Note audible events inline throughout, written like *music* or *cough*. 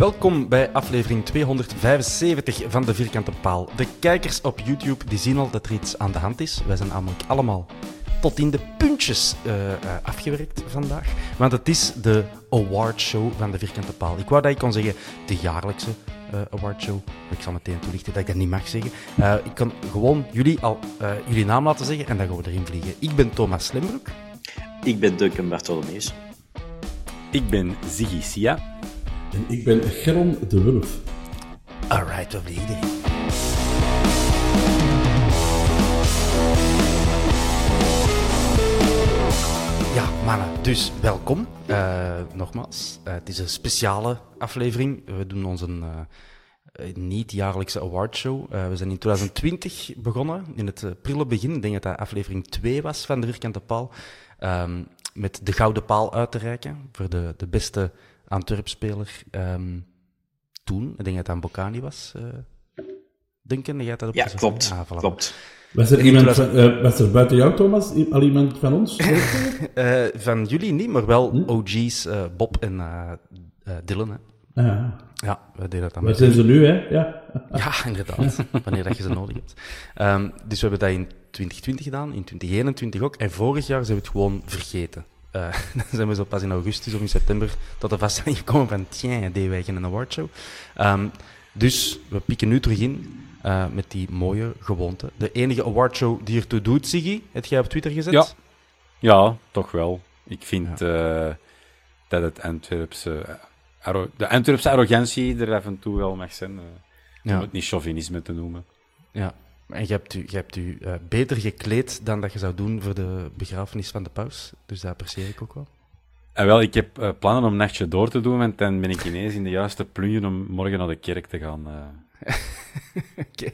Welkom bij aflevering 275 van de Vierkante Paal. De kijkers op YouTube die zien al dat er iets aan de hand is. Wij zijn namelijk allemaal tot in de puntjes eh, eh, afgewerkt vandaag. Want het is de awardshow van de Vierkante Paal. Ik wou dat ik kon zeggen de jaarlijkse eh awardshow. Maar ik zal meteen toelichten dat ik dat niet mag zeggen. Eh, ik kan gewoon jullie al eh, jullie naam laten zeggen en dan gaan we erin vliegen. Ik ben Thomas Slembroek. Ik ben Duncan Bartholomeus. Ik ben Ziggy Sia. En ik ben Geron de Wulf. Alright, vliegen erin. Ja, mannen, dus welkom. Eh, nogmaals, eh, het is een speciale aflevering. We doen onze eh, niet-jaarlijkse awardshow. We zijn in 2020 begonnen, in het prille begin. Ik denk dat dat aflevering 2 was van de Vierkante Paal. Ehm, met de Gouden Paal uit te reiken voor de, de beste Antwerp-speler ehm, toen. Ik denk dat dat een Bocani was. eh Duncan, jij had dat op Ja, klopt. Ah, voilà. klopt. Was er, iemand 2000 van, eh, was er buiten jou, Thomas, al iemand van ons? *laughs* Eh, van jullie niet, maar wel OG's eh, Bob en Dylan. Hè. Ah, Ja, we deden dat dan met zijn ze nu, hè? Ja. *laughs* Ja, inderdaad. Wanneer dat je ze nodig hebt. Ehm, dus we hebben dat in 2020 gedaan, in 2021 ook. En vorig jaar zijn we het gewoon vergeten. Eh, *laughs* dan zijn we zo pas in augustus of in september tot de vaststelling gekomen van, tja, deden wij geen awardshow. Ehm dus we pieken nu terug in eh, met die mooie gewoonte. De enige awardshow die ertoe doet, Siggy, heb jij op Twitter gezet? Ja. Ja, toch wel. Ik vind eh, dat het Antwerpse, de Antwerpse arrogantie er af en toe wel mag zijn. Ja. Om het niet chauvinisme te noemen. Ja. En je hebt u, je hebt u eh, beter gekleed dan dat je zou doen voor de begrafenis van de paus. Dus dat apprecieer ik ook wel. En wel, ik heb eh, plannen om een nachtje door te doen, want dan ben ik ineens in de juiste plunje om morgen naar de kerk te gaan. eh. *laughs* Oké.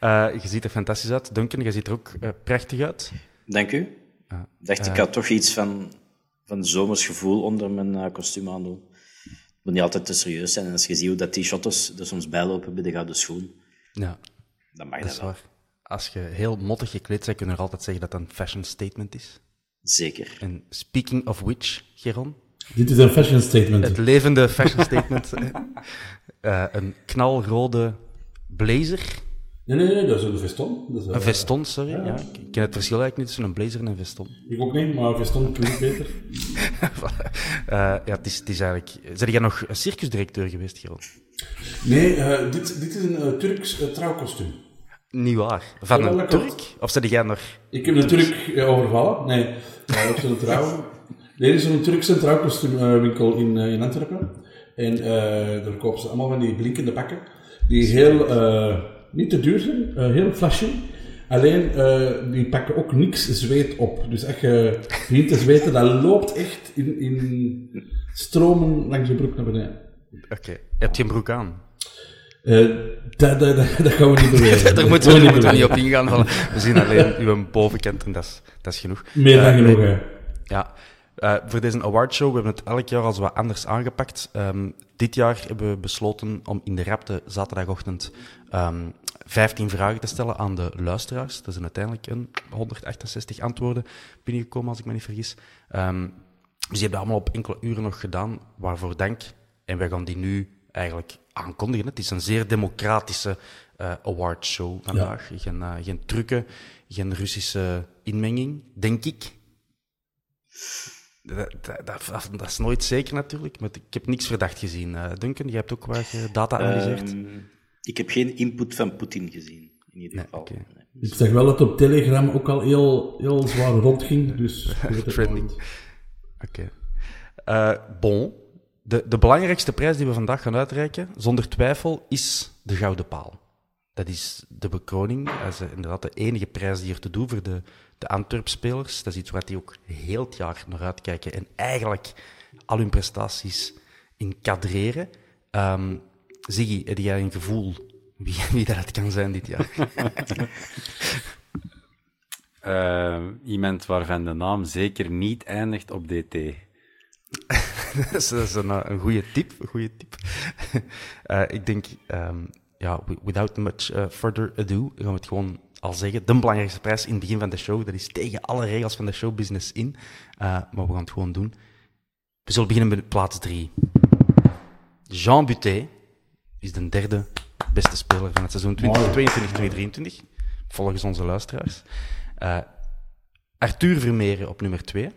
Eh, je ziet er fantastisch uit. Duncan, je ziet er ook eh, prachtig uit. Dank u. Dacht, ik had toch iets van, van zomers gevoel onder mijn eh, kostuum aan doen. Het moet niet altijd te serieus zijn. En als je ziet hoe dat die shotters er soms bijlopen bij de gouden schoen, Ja, dan mag dat dat, is wel. waar. Als je heel mottig gekleed bent, kun je er altijd zeggen dat dat een fashion statement is. Zeker. En speaking of which, Geron, Dit is een fashion statement. het levende fashion statement. *laughs* eh, een knalrode blazer. Nee, nee, nee, dat is een veston. Dat is, Een veston, sorry. Ja. ik ken het verschil eigenlijk niet tussen een blazer en een veston. Ik ook niet, maar veston klinkt beter. *laughs* Eh, ja, het is, het is eigenlijk... Zijn jij nog een circusdirecteur geweest, Geron? Nee, eh, dit, dit is een Turks trouwkostuum. Niet waar. Van Ja, een klopt. Turk? Of zit jij nog... Ik heb een Turk eh, overvallen. Nee, uh, op zijn trouw. Nee, er is een Turkse trouwkostuumwinkel in, eh, in Antwerpen. En eh daar kopen ze allemaal van die blinkende pakken. Die heel, niet te duur zijn, heel flashy. Alleen, die pakken ook niks zweet op. Dus als je begint te zweten, dat loopt echt in, in stromen langs je broek naar beneden. Oké. Je hebt geen broek aan. Eh, dat, dat, dat, dat gaan we niet *laughs* beweren. Daar moeten we, moeten niet op ingaan. Van, we zien alleen uw bovenkant en dat is, dat is genoeg. Meer dan Eh, genoeg, hè. Ja, Eh, voor deze awardshow, we hebben het elk jaar als wat anders aangepakt. Ehm, dit jaar hebben we besloten om in de rapte zaterdagochtend ehm 15 vragen te stellen aan de luisteraars. Er zijn uiteindelijk een 168 antwoorden binnengekomen, als ik me niet vergis. Ehm, dus die hebben dat allemaal op enkele uren nog gedaan, waarvoor dank. En wij gaan die nu eigenlijk aankondigen. Het is een zeer democratische eh awardshow vandaag. Geen, eh, geen trucken, geen Russische inmenging, denk ik. Dat, dat, dat, dat is nooit zeker natuurlijk, maar ik heb niks verdacht gezien. Eh, Duncan, jij hebt ook wat data analyseerd? Ehm, ik heb geen input van Poetin gezien, in ieder Nee, geval. Nee. Ik zeg wel dat het op Telegram ook al heel, heel zwaar rondging, dus... *laughs* Trending. Oké. Eh, bon. De, de belangrijkste prijs die we vandaag gaan uitreiken, zonder twijfel, is de Gouden Paal. Dat is de bekroning. Dat is eh, inderdaad de enige prijs die er te doen voor de, de Antwerp-spelers. Dat is iets waar die ook heel het jaar naar uitkijken en eigenlijk al hun prestaties in kadreren. Ehm Ziggy, heb jij een gevoel wie, *laughs* wie dat kan zijn dit jaar? *laughs* Eh, iemand waarvan de naam zeker niet eindigt op DT. *laughs* dat is, dat is een, eh, een goede tip. Een goede tip. Eh, ik denk, ehm, ja, wi- without much eh, further ado, gaan we het gewoon al zeggen. De belangrijkste prijs in het begin van de show. Dat is tegen alle regels van de showbusiness in. Eh, maar we gaan het gewoon doen. We zullen beginnen met plaats drie. Jean Butet is de derde beste speler van het seizoen 2022-2023. Volgens onze luisteraars. Eh, Arthur Vermeeren op nummer 2.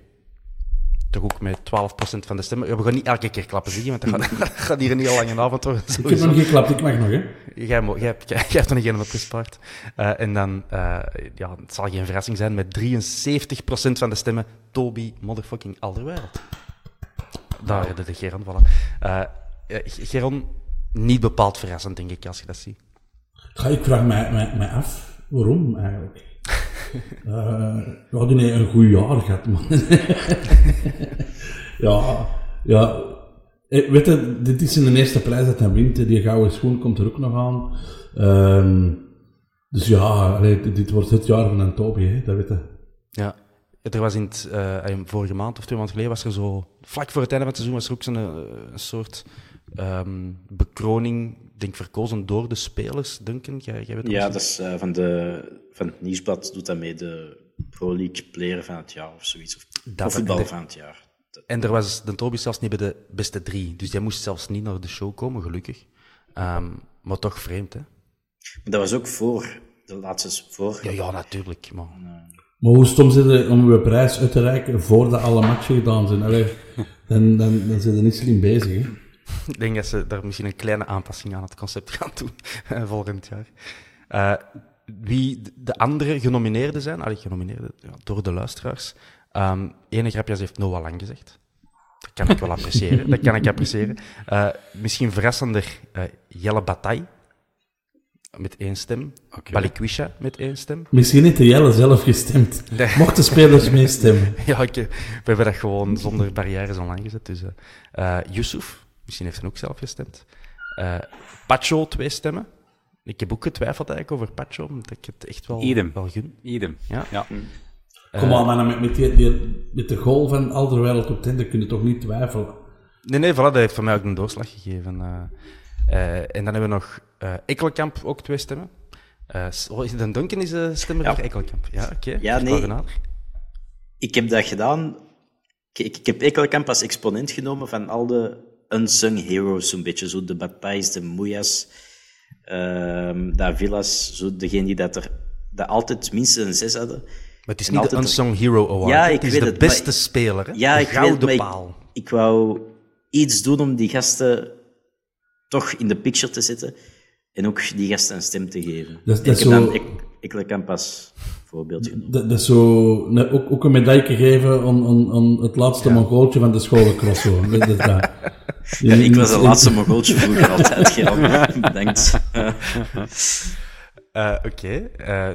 Toch ook met 12% van de stemmen. Ja, we gaan niet elke keer klappen zeggen, want dat gaat, *laughs* *laughs* dat gaat hier een heel lange avond worden. Ik heb nog geen geklapt, ik mag nog, hè. Jij, mo- jij, hebt, jij, jij hebt er nog een opgespaard. Eh, en dan, eh, ja, het zal geen verrassing zijn, met 73% van de stemmen, Toby motherfucking Alderweireld. Daar hadden de Geron, voilà. Eh, Geron, niet bepaald verrassend, denk ik, als je dat ziet. Ga, ik vraag mij, mij, mij af, waarom eigenlijk? Eh we hadden nee, een goed jaar gehad, man. *laughs* ja, ja. Eh, Weet je, dit is in de eerste prijs dat hij wint. Die gouden schoen komt er ook nog aan. Ehm, dus ja, dit, wordt het jaar van hè, dat weet. Ja. Er was in eh, eh, vorige maand of twee maanden geleden was er zo, vlak voor het einde van het seizoen, was er ook zo'n eh, soort ehm, bekroning, denk verkozen door de spelers, Duncan. Jij, jij weet Ja, dat is eh, van, de, van het nieuwsblad doet dat mee de Pro League Player van het jaar of zoiets. Of Dat- de- van het jaar. En er was de Toby zelfs niet bij de beste drie, dus jij moest zelfs niet naar de show komen, gelukkig. Ehm, maar toch vreemd, hè? Maar dat was ook voor de laatste voor. Ja, ja, natuurlijk. Maar... Maar hoe stom zit het om uw prijs uit te reiken voordat alle matchen gedaan zijn? Allee, dan, dan, dan zijn ze niet slim bezig, hè. Ik denk dat ze daar misschien een kleine aanpassing aan het concept gaan doen *laughs* eh, volgend jaar. Eh, wie de andere genomineerden zijn, allee, genomineerden ja, door de luisteraars. Ehm ene grapjas heeft Noah Lang gezegd. Dat kan ik wel appreciëren. dat kan ik appreciëren. Eh, misschien verrassender eh, Jelle Bataille met één stem. Oké. Balikwisha met één stem. Misschien heeft de Jelle zelf gestemd. Nee. Mochten de spelers *laughs* meestemmen. Ja, we hebben dat gewoon zonder barrières online gezet. Dus, eh eh, Yusuf, misschien heeft hij ook zelf gestemd. Eh Pacho, twee stemmen. Ik heb ook getwijfeld eigenlijk over Pacho, omdat ik het echt wel, Idem. wel gun. Idem. Ja. Ja. Kom aan, mannen, met, met, die, die- met de goal van Alderweireld op 10, dan kun je toch niet twijfelen. Nee, nee, voilà, dat heeft voor mij ook een doorslag gegeven. eh. Eh, en dan hebben we nog eh Ekkelkamp, ook twee stemmen. Eh, oh, is de Duncan is de stemmer Ja. voor Ekkelkamp. Ja, oké. Ja, nee. Ik heb dat gedaan. Ik, ik, ik heb Ekelkamp als exponent genomen van al de unsung heroes, zo'n beetje. Zo de Batpais, de Moejas, ehm de Avilas, zo degene die dat er dat altijd minstens een zes hadden. Maar het is En niet de Unsung Hero Award. Ja, ik het is weet de het, maar- beste speler. Hè? Ja, de ik weet gouden het, maar ik- paal. Ik wou iets doen om die gasten toch in de picture te zetten en ook die gasten een stem te geven. En dat ik is heb zo- dan Ek- Ekelkamp als voorbeeld genomen. Dat, dat is zo, ook, ook een medaille geven aan, aan, aan het laatste mongooltje van de scholencross. *laughs* Ja, ik was de laatste Mongooltje vroeger *laughs* altijd, Gerald. Bedankt. *laughs* Eh, Oké, eh,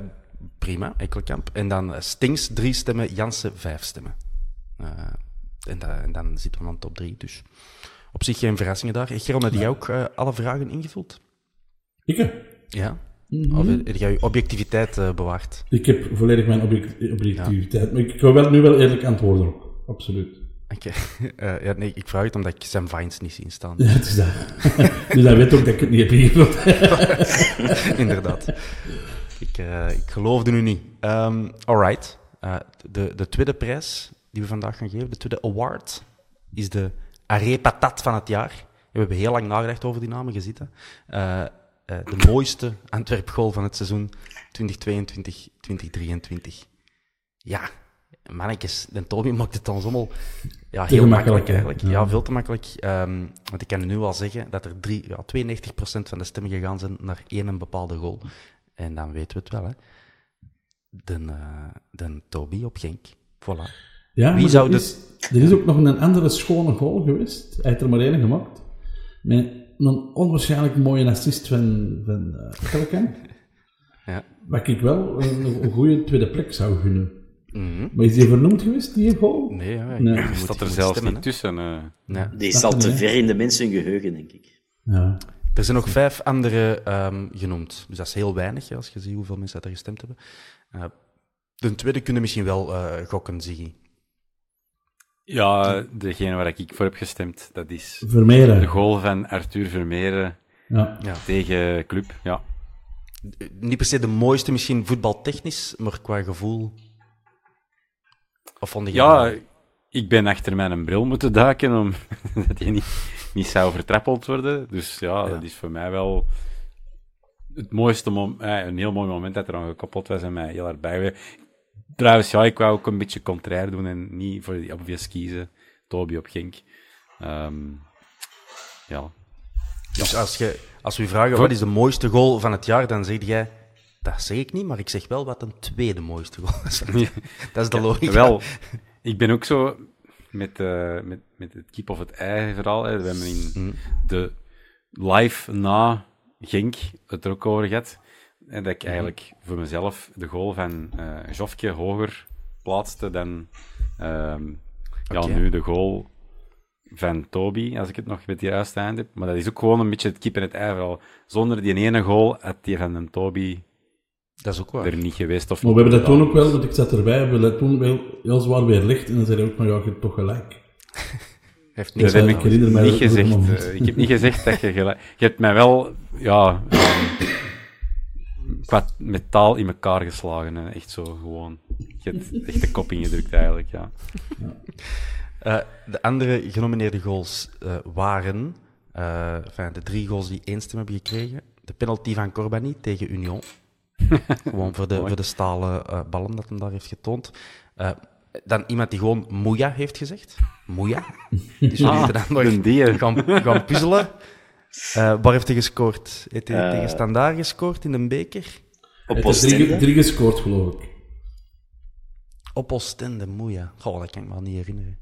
prima, Ekkelkamp. En dan eh, Stings drie stemmen, Jansen vijf stemmen. Eh, en, da- en dan zitten we aan de top drie. Dus op zich geen verrassingen daar. Geron, had jij ook eh, alle vragen ingevuld? Ik, hè? Mhm. Of heb jij je objectiviteit eh, bewaard? ik heb volledig mijn object- objectiviteit. Maar ik ga wel, nu wel eerlijk antwoorden ook. Absoluut. Oké. *laughs* Eh, ja, nee, ik vraag het omdat ik Sam Vines niet zie staan. Ja, het is dat. *laughs* dus hij weet ook dat ik het niet heb ingevuld. *laughs* Inderdaad. Ik, eh, ik geloofde nu niet. Ehm alright. Eh, de, de tweede prijs die we vandaag gaan geven, de tweede award, is de Aré Patat van het jaar. We hebben heel lang nagedacht over die namen gezeten. Eh, eh, de mooiste Antwerp-goal van het seizoen 2022-2023. Ja, mannetjes, de Toby maakt het ons allemaal ja, heel makkelijk eigenlijk. Ja, Ja. veel te makkelijk. Ehm, want ik kan nu al zeggen dat er drie, ja, 92% van de stemmen gegaan zijn naar één een bepaalde goal. En dan weten we het wel, hè. De, eh, de Toby op Genk. Voilà. Ja, Wie zou er is, er is ook nog een andere schone goal geweest. Hij heeft er maar één gemaakt. Met een onwaarschijnlijk mooie assist van, van uh. *laughs* Ja. Wat ik wel een, een goede tweede plek zou gunnen. Mhm. Maar is die vernoemd geweest, die goal? Nee, ja, Nee. moet- Staat er zelfs stemmen, niet tussen. eh. Die Snap is al je te ver in de mensen hun geheugen, denk ik. Ja. Er zijn nog vijf andere ehm, genoemd. Dus dat is heel weinig, hè, als je ziet hoeveel mensen dat er gestemd hebben. Eh, de tweede kunnen misschien wel eh, gokken, Ziggy. Ja, degene waar ik voor heb gestemd, dat is Vermeeren. de goal van Arthur Vermeeren Ja. Ja. tegen Club. Ja. Niet per se de mooiste, misschien voetbaltechnisch, maar qua gevoel. Of vond je ja, ik ben achter mijn bril moeten duiken, omdat *laughs* hij niet, niet zou vertrappeld worden. Dus ja, dat is voor mij wel het mooiste moment, eh, een heel mooi moment dat er aan gekoppeld was en mij heel hard bijgeweest. Trouwens, ja, ik wou ook een beetje contrair doen en niet voor die obvious kiezen. Toby op Genk. Ehm, ja. Dus als, je, als we vragen wat is de mooiste goal van het jaar, dan zeg jij. Dat zeg ik niet, maar ik zeg wel wat een tweede mooiste goal is. *laughs* Dat is de logica. Wel, ik ben ook zo met, eh, met, met het kip of het ei verhaal. Hè. We hebben in Mm. de live na Genk het er ook over gehad. Dat ik Mhm. eigenlijk voor mezelf de goal van eh Jofke hoger plaatste dan ehm, ja, nu de goal van Toby, als ik het nog met die juiste eind heb. Maar dat is ook gewoon een beetje het kip en het ei verhaal. Zonder die ene goal had die van een Toby Dat is ook waar. er niet geweest. Of Maar we hebben dat toen ook wel, want ik zat erbij, we hebben dat toen wel heel zwaar weer licht. En dan zei hij ook, maar ja, je hebt toch gelijk. Heeft niks heb ik niet gezegd. ik heb niet gezegd dat je gelijk... Je hebt mij wel, ja, ehm, qua met taal in elkaar geslagen. Hè. Echt zo gewoon. Je hebt echt de kop ingedrukt eigenlijk, ja. Eh, de andere genomineerde goals eh, waren, eh, enfin, de drie goals die één stem hebben gekregen. De penalty van Corbani tegen Union. *laughs* gewoon voor de, Mooi. voor de stalen ballen dat hem daar heeft getoond. Dan iemand die gewoon Moeja heeft gezegd. Moeja. Dus Ah, moeten dan nog die. gaan, gaan puzzelen. Eh, waar heeft hij gescoord? Heeft hij Eh. tegen Standaard gescoord in de beker? Op Oostende. drie gescoord, geloof ik. Op Oostende, Moeja. Goh, dat kan ik me al niet herinneren.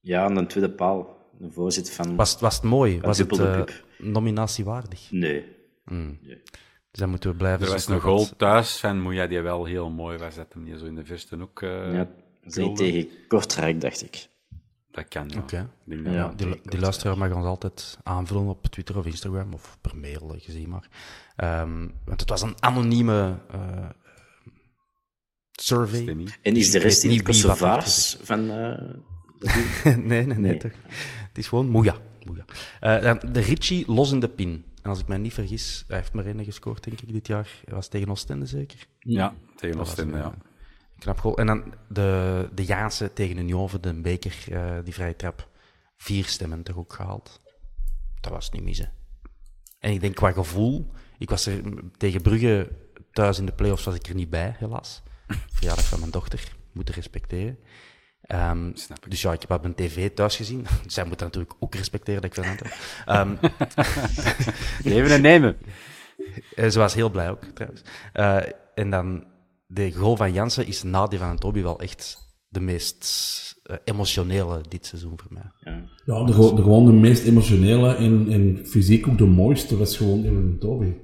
Ja, aan de tweede paal. De voorzitter van... Was, het- was het mooi? Was het eh, nominatiewaardig? Nee. Dus dan moeten we blijven Er was een wat- goal thuis van Moeja die wel heel mooi was. Dat hem die zo in de verste hoek... eh, Ja, tegen Kortrijk, dacht ik. Dat kan, ja. Denk dat Die, luisteraar mag ons altijd aanvullen op Twitter of Instagram of per mail, eh, gezien maar. Ehm, want het was een anonieme eh, survey. En is de rest niet Kosovaars van... eh, dat *laughs* nee, nee, nee, Nee. toch. Het is gewoon moeja. moeja. Eh, dan de Ritchie los in de pin. En als ik me niet vergis, hij heeft maar één gescoord, denk ik, dit jaar. Hij was tegen Oostende zeker. Ja, tegen Oostende, ja. Knap goal. En dan de, de Jaanse tegen Union voor de beker, eh, die vrije trap. Vier stemmen toch ook gehaald. Dat was niet missen. En ik denk qua gevoel, ik was er tegen Brugge thuis in de playoffs was ik er niet bij, helaas. *laughs* Verjaardag van mijn dochter, moeten respecteren. Ehm, dus ja, ik heb op mijn tv thuis gezien. *laughs* Zij moeten natuurlijk ook respecteren dat ik veranderd heb. Ehm, *laughs* Geven en nemen. eh, ze was heel blij ook, trouwens. Eh, en dan, de goal van Jansen is na die van Toby wel echt de meest eh, emotionele dit seizoen voor mij. ja. Ja, de, de, gewoon de meest emotionele en, en fysiek ook de mooiste was gewoon Evan Toby.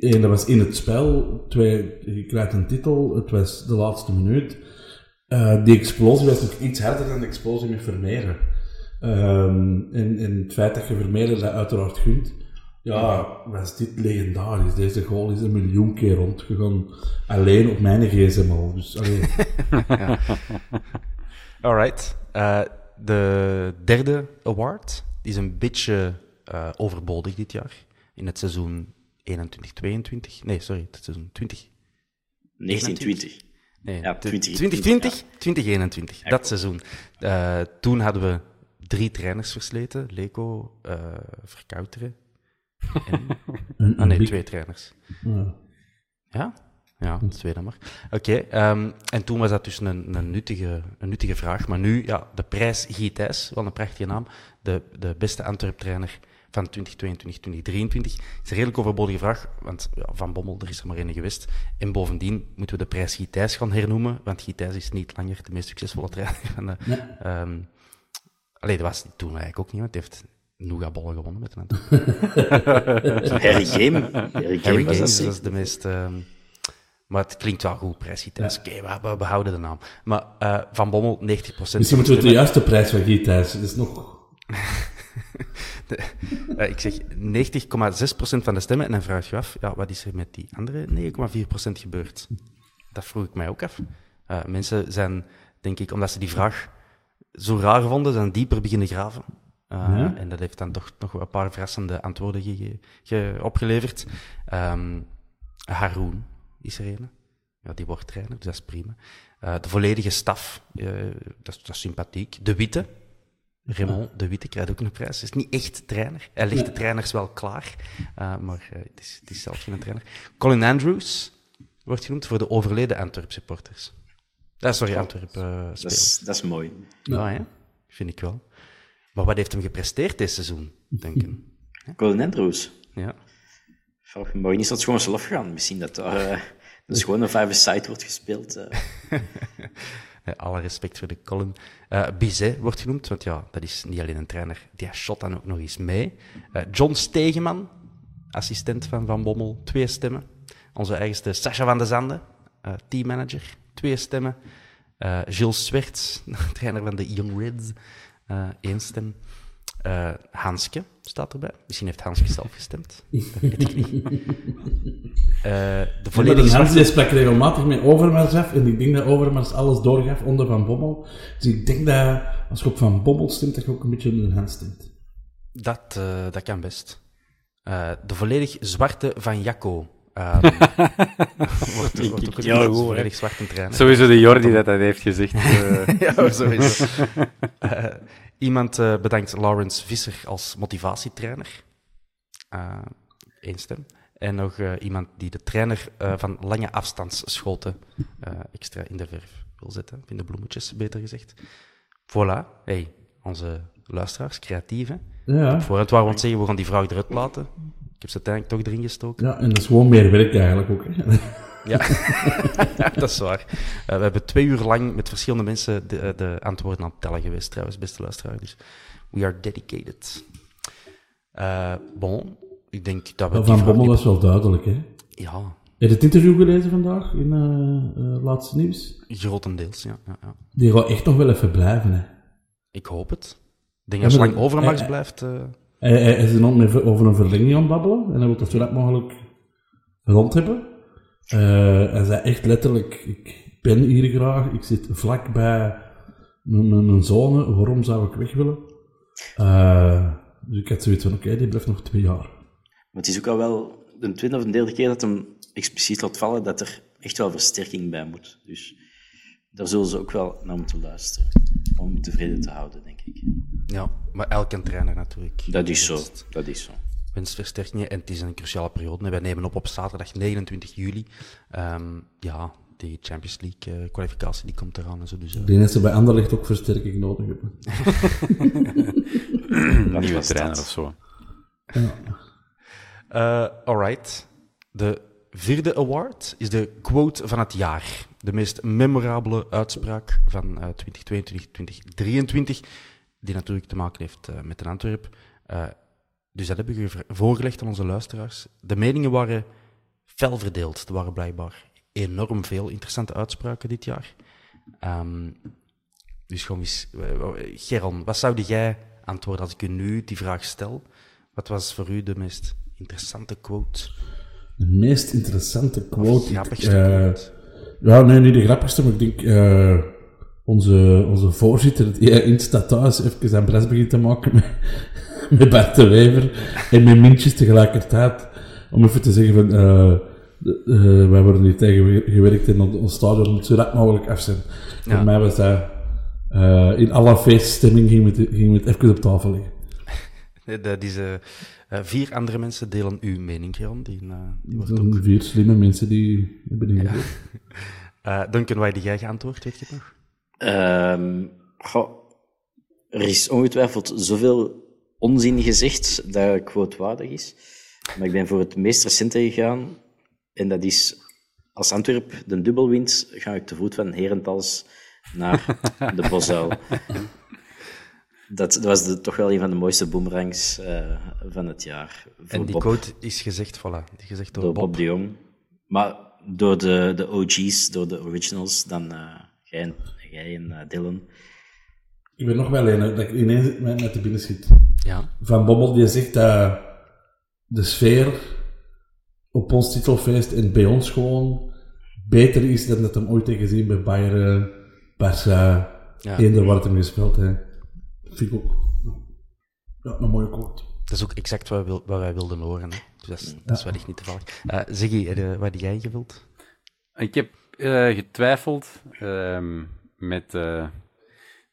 En dat was in het spel, twee, je krijgt een titel, het was de laatste minuut. Eh, die explosie was nog iets harder dan de explosie met Vermeeren. Ehm, en, en het feit dat je Vermeeren dat uiteraard gunt, Ja, was dit legendarisch. Deze goal is een miljoen keer rondgegaan. Alleen op mijn gsm al. Dus, allee. *laughs* *laughs* Alright. Eh, de derde award is een beetje eh, overbodig dit jaar. In het seizoen 21-22. Nee, sorry, het seizoen 20. 1920. Nee, Ja, de- 20, 2020, 2021, dat seizoen. Eh, toen hadden we drie trainers versleten. Leco, eh Verkouteren. En... *laughs* Een, Ah nee, big- twee trainers. Ja. Ja? Ja, twee dan maar. Oké, ehm, en toen was dat dus een, een, nuttige, een nuttige vraag. Maar nu, ja, de prijs Thijs, wel een prachtige naam. De, de beste Antwerp-trainer van 2022, 2023. is een redelijk overbodige vraag, want ja, Van Bommel, er is er maar één geweest. En bovendien moeten we de prijs Thijs gaan hernoemen, want Thijs is niet langer de meest succesvolle trainer van de... Ehm, allee, dat was toen eigenlijk ook niet, want hij heeft Nougat-bollen gewonnen met een *laughs* Antwerp. Harry Game. Harry Game Harry was dat zeker? dat is de meest... ehm, maar het klinkt wel goed, prijs. Oké, we, we behouden de naam. Maar eh, Van Bommel, 90% Misschien moeten we de juiste prijs van Thijs. Dat is nog... *laughs* Eh, ik zeg 90,6% van de stemmen. En dan vraag je je af, ja, wat is er met die andere 9,4% gebeurd? Dat vroeg ik mij ook af. Eh, mensen zijn, denk ik, omdat ze die vraag zo raar vonden, zijn dieper beginnen graven. Eh, Ja? En dat heeft dan toch nog een paar verrassende antwoorden ge- ge- opgeleverd. Ehm Haroon is er een. Ja, die wordt trainer, dus dat is prima. Eh, de volledige staf, eh, dat, is, dat is sympathiek. De Witte, Raymond de Witte krijgt ook een prijs. Hij is niet echt trainer. Hij legt de trainers wel klaar, maar het, is, het is zelf geen trainer. Colin Andrews wordt genoemd voor de overleden Antwerp supporters. Uh, sorry, Antwerp eh, Dat is, dat is mooi. Ja, hè? vind ik wel. Maar wat heeft hem gepresteerd dit seizoen, denk *laughs* ik? Colin Andrews. Ja. Maar niet zo het gewoon zelf gaan. Misschien dat daar eh, een schone five-a-side wordt gespeeld. eh. *laughs* Eh, alle respect voor de Colin. Eh Bizet wordt genoemd, want ja, dat is niet alleen een trainer, die shot dan ook nog eens mee. Eh, John Stegeman, assistent van Van Bommel, twee stemmen. Onze eigenste Sascha van de Zande, eh, teammanager, twee stemmen. Eh Gilles Swerts, *laughs* trainer van de Young Reds, één stem. Eh, Hanske staat erbij. Misschien heeft Hanske zelf gestemd. Dat weet ik niet. Eh, de volledige die Hans zwarte- die sprak regelmatig met Overmars af. En ik denk dat Overmars alles doorgaf onder Van Bommel. Dus ik denk dat als je op Van Bommel stemt, dat je ook een beetje onder Hans stemt. Dat, dat kan best. De volledig zwarte van Jacco. Ehm, *laughs* wordt, wordt ook een trainer. Sowieso de Jordi dat dat heeft gezegd. *laughs* eh, ja, sowieso. Eh, iemand eh, bedankt Lawrence Visser als motivatietrainer. Eén stem. En nog eh, iemand die de trainer eh, van lange afstandsschoten eh, extra in de verf wil zetten. Of in de bloemetjes, beter gezegd. Voilà. Hey, onze luisteraars, creatief, hè? Ja. Vooruit waren we het zeggen, we gaan die vraag eruit laten. Ik heb ze uiteindelijk toch erin gestoken. ja, en dat is gewoon meer werk eigenlijk ook. Hè. Ja, *laughs* dat is waar. Eh, we hebben twee uur lang met verschillende mensen de, eh, de antwoorden aan het tellen geweest, trouwens, beste luisteraar. Dus we are dedicated. Eh, bon, ik denk dat we die Van Bommel was wel duidelijk. Hè. Ja, Heb je het interview gelezen vandaag in eh, Laatste Nieuws? grotendeels, ja, ja, ja. Die gaat echt nog wel even blijven. Hè. Ik hoop het. Ik denk Ja, dat zolang dat- Overmars blijft... eh, Hij, is met, over een verlenging aan het babbelen. En hij wil dat zo mogelijk rond hebben. Eh, hij zei echt letterlijk, ik ben hier graag, ik zit vlak bij mijn, zone, waarom zou ik weg willen? Eh, dus ik had zoiets van, oké, die blijft nog twee jaar. Maar het is ook al wel de tweede of de derde keer dat hem expliciet laat vallen dat er echt wel versterking bij moet. Dus daar zullen ze ook wel naar moeten luisteren. Om tevreden te houden, denk ik. Ja, maar elke trainer natuurlijk. Dat is zo. Dat is zo. wenst versterkingen. En het is een cruciale periode. Wij nemen op op zaterdag 29 juli. Ehm, ja, die Champions League eh, kwalificatie die komt eraan en zo. Dus, eh, Ik denk dat ze bij Anderlecht ook versterking nodig hebben. *laughs* een nieuwe trainer of zo. Eh, alright. De vierde award is de quote van het jaar. De meest memorabele uitspraak van eh 2022-2023, die natuurlijk te maken heeft eh, met een Antwerp. Eh, dus dat hebben we voorgelegd aan onze luisteraars. De meningen waren fel verdeeld. Er waren blijkbaar enorm veel interessante uitspraken dit jaar. Ehm, dus gewoon eens... eh, Geron, wat zou jij antwoorden als ik u nu die vraag stel? Wat was voor u de meest interessante quote. De meest interessante quote. De grappigste quote. Ja, nee, niet de grappigste, maar ik denk onze, onze voorzitter, die in staat thuis, even aan bres begint te maken met, met Bart de Wever en met Mintjes tegelijkertijd. Om even te zeggen van, eh eh, wij worden hier tegen ge- gewerkt en ons stadion moet zo rap mogelijk af zijn. Ja. Voor mij was dat, eh, in alle feeststemming ging het, ging het even op tafel liggen. Eh, vier andere mensen delen uw mening, Jan. Die, die wordt ook... zijn vier slimme mensen die hebben die Ja. *laughs* Eh, Duncan, waar heb jij geantwoord, weet je het nog? Ehm, goh, er is ongetwijfeld zoveel onzin gezegd dat het quotewaardig is. Maar ik ben voor het meest recente gegaan. En dat is, als Antwerp de dubbel wint, ga ik te voet van Herentals naar *laughs* de Bosuil. Dat, dat was de- toch wel een van de mooiste boomerangs eh, van het jaar. En die Bob, quote is gezegd, voilà, die gezegd door, door Bob. Bob de Jong. Maar door de, de OG's, door de originals, dan eh, jij, en- jij en eh, Dylan. Ik ben nog wel een dat ik ineens met, met de binnen schiet. Ja, Van Bommel die zegt dat de sfeer op ons titelfeest en bij ons gewoon beter is dan dat hem ooit heeft gezien bij Bayern, Barça, Ja. eender waar het hem gespeeld heeft. Dat vind ik ook ja, een mooie quote. dat is ook exact wat, wat wij wilden horen. Hè. Dus dat is, dat is wellicht niet toevallig. Eh Ziggy, je- wat heb jij gevuld? Ik heb eh, getwijfeld ehm, met eh,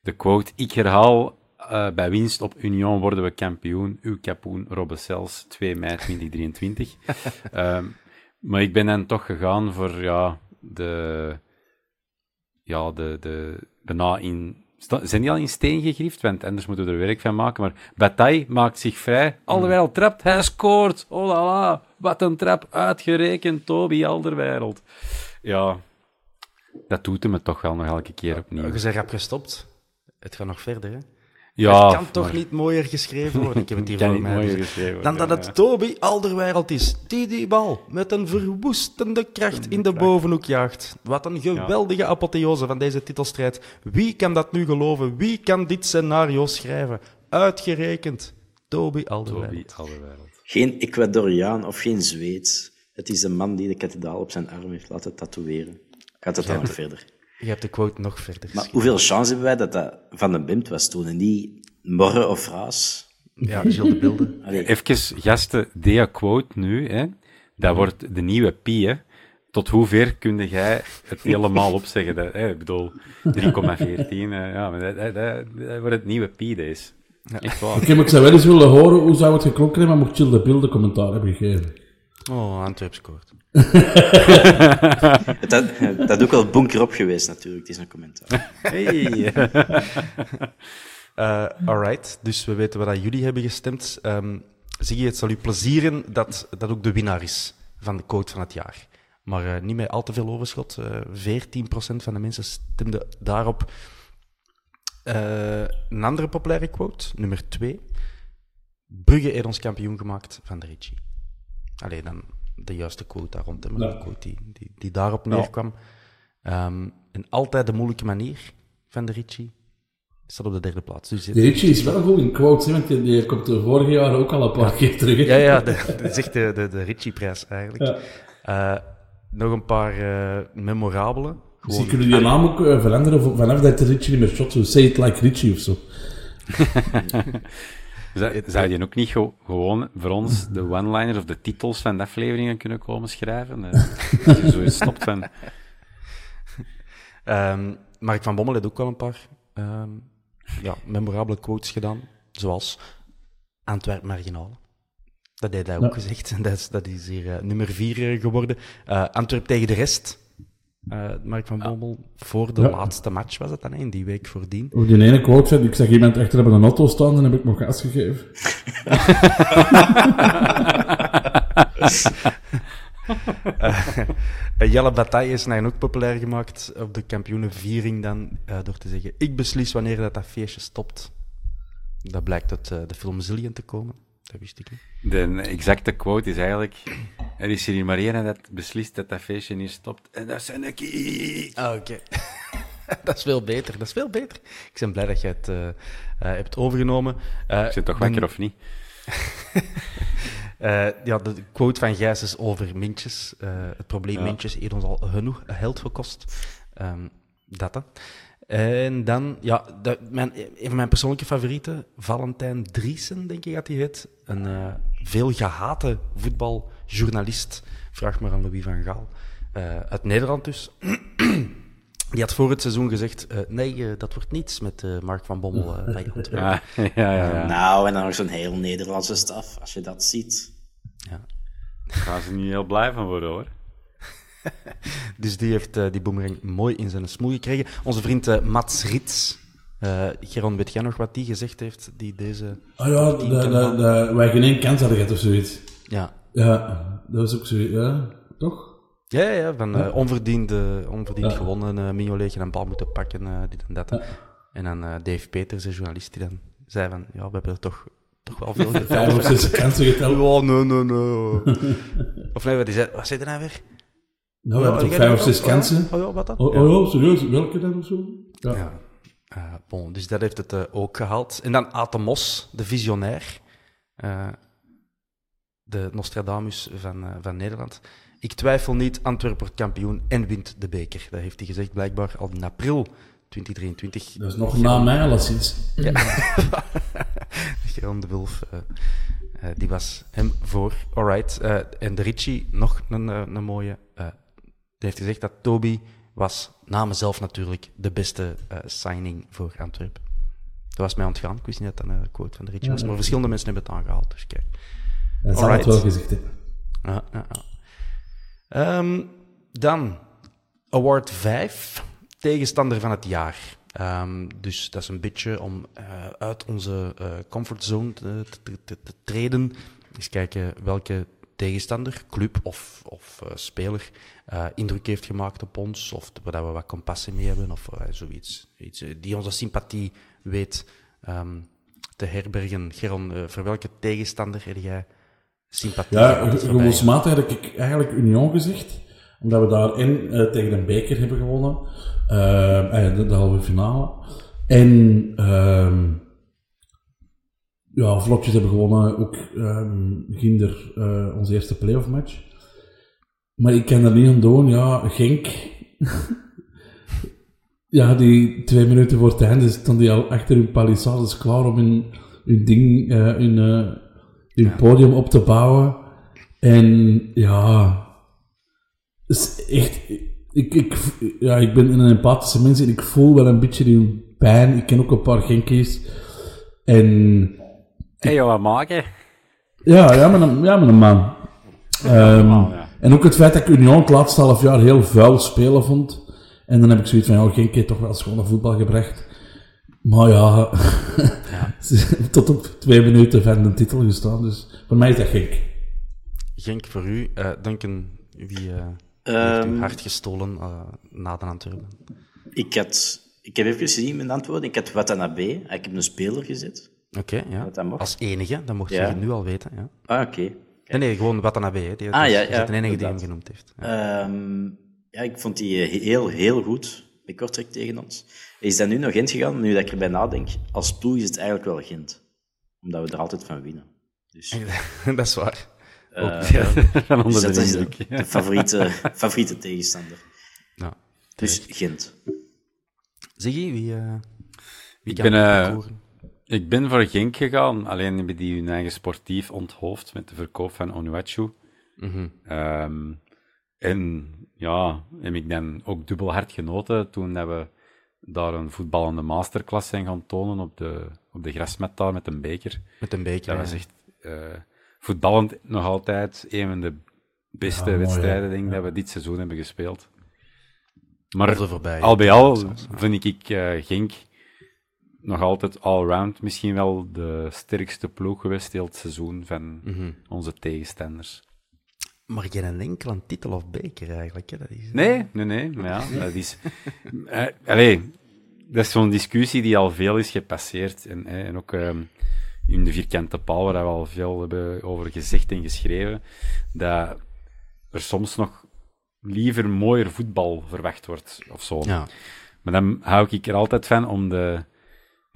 de quote: Ik herhaal, eh, bij winst op Union worden we kampioen. Uw kapoen, Robbe Cels, 2 mei 2023. Ehm, maar ik ben dan toch gegaan voor ja, de. Ja, de. de bijna in. Zijn die al in steen gegrift? Want anders moeten we er werk van maken. Maar Bataille maakt zich vrij. Alderweireld trapt, hij scoort. Oh la la, wat een trap. Uitgerekend, Toby Alderweireld. Ja, dat doet hem het toch wel nog elke keer opnieuw. Je bent rap gestopt. Het gaat nog verder, hè? Ja, het kan toch maar- niet mooier geschreven worden? Ik heb het hier *laughs* voor niet mij. mooier geschreven Dan dat het Toby Alderweireld is, die die bal met een verwoestende kracht in de bovenhoek jaagt. Wat een geweldige apotheose van deze titelstrijd. Wie kan dat nu geloven? Wie kan dit scenario schrijven? Uitgerekend Toby Toby Alderweireld. Geen Ecuadoriaan of geen Zweed. Het is de man die de kathedraal op zijn arm heeft laten tatoeëren. Gaat het dan nog verder? Je hebt de quote nog verder. Maar hoeveel chance hebben wij dat dat Van den Bimt was toen en niet Morre of Raas? Ja, Gilles de. *laughs* Allee, Even, gasten, Dea quote nu, hè. dat wordt de nieuwe pi, hè. Tot hoe ver kun jij het *laughs* helemaal opzeggen? Dat, hè, ik bedoel, 3,14, eh, ja, maar dat, dat, dat, dat wordt het nieuwe pi, deze. Oké, maar ik zou wel eens willen horen hoe zou het geklonken hebben mocht Jill de Beelden commentaar hebben gegeven. Oh, Antwerp scoort. *laughs* dat, dat ook wel bunker op geweest natuurlijk, het is een commentaar. Hey. *laughs* Eh alright, dus we weten waar jullie hebben gestemd. Ehm Ziggy, het zal u plezieren dat dat ook de winnaar is van de quote van het jaar. Maar eh, niet met al te veel overschot. Eh 14% van de mensen stemde daarop. Een andere populaire quote, nummer 2. Brugge heeft ons kampioen gemaakt van de Ritchie. Alleen dan de juiste quote daar rond, Ja. de quote die, die, die daarop neerkwam. Ehm, en altijd de moeilijke manier van de Ritchie staat op de derde plaats. Dus, De Ritchie is wel goed in quotes, hè, want die, die komt de vorige jaren ook al een paar keer terug. hè. Ja, ja, de- dat is echt de, de, de Ritchie-prijs eigenlijk. Eh, nog een paar eh, memorabele. Misschien kunnen die naam ook eh, veranderen vanaf dat de Ritchie niet meer shot. Say it like Ritchie of zo. *laughs* Zou, zou je ook niet ge- gewoon voor ons de one-liners of de titels van de afleveringen kunnen komen schrijven? Eh, *laughs* Als je zo stopt van... Ehm, Mark van Bommel heeft ook wel een paar ehm, ja, memorabele quotes gedaan. Zoals Antwerp Marginaal. Dat heeft hij ook Ja. gezegd. En *laughs* dat is, dat is hier eh, nummer vier eh, geworden. Eh Antwerp tegen de rest. Eh, Mark van Bommel voor de Ja. laatste match was het dan, in die week voordien. Op die ene quote zei, ik zag iemand achter hebben een auto staan en heb ik nog gas gegeven. *laughs* Eh, Jelle Bataille is nou ook populair gemaakt op de kampioenenviering dan, eh, door te zeggen, ik beslis wanneer dat, dat feestje stopt. Dat blijkt uit de film Zillion te komen. Dat wist ik niet. De exacte quote is eigenlijk... Er is hier maar één dat beslist dat dat feestje niet stopt. En dat zijn ik. Ah, oké. *laughs* dat is veel beter, dat is veel beter. Ik ben blij dat je het eh, eh, hebt overgenomen. Eh, Ik zit toch dan- wakker of niet? *laughs* Ja, de quote van Gijs is over mintjes. Het probleem Ja. mintjes heeft ons al genoeg geld gekost. Ehm, dat hè. En dan, ja, de, mijn, een van mijn persoonlijke favorieten, Valentijn Driesen, denk ik dat hij heet. Een eh, veel gehate voetbaljournalist. Vraag maar aan Louis van Gaal. Eh, uit Nederland dus. *clears throat* Die had voor het seizoen gezegd: eh, nee, dat wordt niets met eh, Mark van Bommel eh, bij *laughs* Antwerpen. Ja, ja, ja. ja. Nou, en dan nog zo'n heel Nederlandse staf, als je dat ziet. Ja. Daar gaan ze niet heel blij van worden, hoor. *laughs* Dus die heeft eh, die boemerang mooi in zijn smoel gekregen. Onze vriend eh, Mats Rits. eh Geron, weet jij nog wat die gezegd heeft? Die deze... Ah ja, de, de, de, wij geen één kans hadden gehad of zoiets. Ja, Ja, dat was ook zoiets, ja, toch? ja, ja, ja van onverdiende, onverdiend Ja. gewonnen. eh Mignolet een bal moeten pakken, eh, dit en dat. Ja. En dan Dave Peters, de journalist, die dan zei van... Ja, we hebben er toch, toch wel *laughs* veel Vijf of zes kansen geteld. Oh, nee, nee, nee. of nee, wat, is dat, wat zei hij nou weer? Nou, we hebben toch vijf of zes ook? kansen. Oh ja, wat dan? Oh, Ja. oh, ja, serieus, welke dan of zo? Ja. Ja. Eh, bon, dus dat heeft het eh, ook gehaald. En dan Atemos, de visionair. Eh, de Nostradamus van, eh, van Nederland. Ik twijfel niet, Antwerpen wordt kampioen en wint de beker. Dat heeft hij gezegd blijkbaar al in april 2023. Dat is nog na mij alleszins. Geron *laughs* de Wulf, eh, eh, die was hem voor. Alright. Eh, en de Ritchie, nog een, eh, een mooie. Heeft gezegd dat Toby was, na mezelf natuurlijk, de beste eh, signing voor Antwerpen. Dat was mij ontgaan. Ik wist niet dat dat een quote van de Ritchie was. Maar verschillende mensen hebben het aangehaald. Dus kijk. Dat zal het wel gezegd hebben. Ja, ja, ja. Ehm, dan, Award 5, tegenstander van het jaar. Ehm, dus dat is een beetje om eh, uit onze eh, comfortzone te, te, te, te treden. Eens kijken welke tegenstander, club of, of eh, speler eh, indruk heeft gemaakt op ons. Of waar we wat compassie mee hebben. Of eh, zoiets. Iets, die onze sympathie weet ehm, te herbergen. Geron, voor welke tegenstander heb jij sympathie? Ja, gevoelsmatig had ik eigenlijk Union gezegd. Omdat we daarin tegen een beker hebben gewonnen. De, de halve finale. En ehm ja, vlotjes hebben gewonnen. Ook ehm Ginder, eh, onze eerste playoff match. Maar ik kan er niet aan doen. Ja, Genk. *laughs* ja, die twee minuten voor het einde stonden die al achter hun palissades klaar om hun, hun ding, eh, hun, eh, hun podium op te bouwen. En ja, het is echt. Ik, ik, ja, ik ben een empathische mens en ik voel wel een beetje die pijn. Ik ken ook een paar Genkies. En Wat maken? ja, ja, met een, ja, met een man. Ehm, ja. En ook het feit dat ik Union het laatste half jaar heel vuil spelen vond. En dan heb ik zoiets van, ja, Genk heeft toch wel schone voetbal gebracht. Maar ja, *laughs* hebben tot op twee minuten van de titel gestaan. Dus voor mij is dat Genk. Genk voor u. Eh Duncan, wie eh, heeft Ehm, uw hart gestolen eh, na de Antwerpen? Ik, had, ik heb even gezien mijn antwoorden. Ik had Watanabe. Ik heb een speler gezet. Oké, ja. Dat dat mag. Als enige, dat mocht Ja. je nu al weten. Ja. Ah, oké. Nee, nee, gewoon Watanabe. Hè. Die, Ah, ja, dat is ja, de enige die hem genoemd heeft. Ja. Ehm, ja, ik vond die eh, heel, heel goed bij Kortrijk tegen ons. Is dat nu nog Gent gegaan? Nu dat ik erbij nadenk, als ploeg is het eigenlijk wel Gent. Omdat we er altijd van winnen. Dus *laughs* dat is waar. eh, *laughs* Van onder dus dat de is de, favoriete, *laughs* favoriete tegenstander. Ja. Dus Gent. Ziggy, wie, eh wie Ik kan ben, eh? Ik ben voor Genk gegaan, alleen hebben die hun eigen sportief onthoofd met de verkoop van Onuachu. Mhm. Ehm, en ja, heb ik dan ook dubbel hard genoten toen dat we daar een voetballende masterclass zijn gaan tonen op de, op de grasmat daar met een beker. Met een beker. Dat was echt eh, voetballend nog altijd een van de beste Ja, mooi, wedstrijden hè. denk ik, Ja. dat we dit seizoen hebben gespeeld. Maar voorbij. al bij al vind ik eh Genk nog altijd all-round misschien wel de sterkste ploeg geweest heel het seizoen van Mhm. onze tegenstanders. Maar geen enkele titel of beker eigenlijk. Hè. Dat is, Nee, nee, nee. Maar ja, *laughs* dat is... eh, allee, dat is zo'n discussie die al veel is gepasseerd. En, eh, en ook ehm, in de vierkante paal, waar we al veel hebben over gezegd en geschreven, dat er soms nog liever mooier voetbal verwacht wordt, of zo. Ja. Maar dan hou ik er altijd van om de,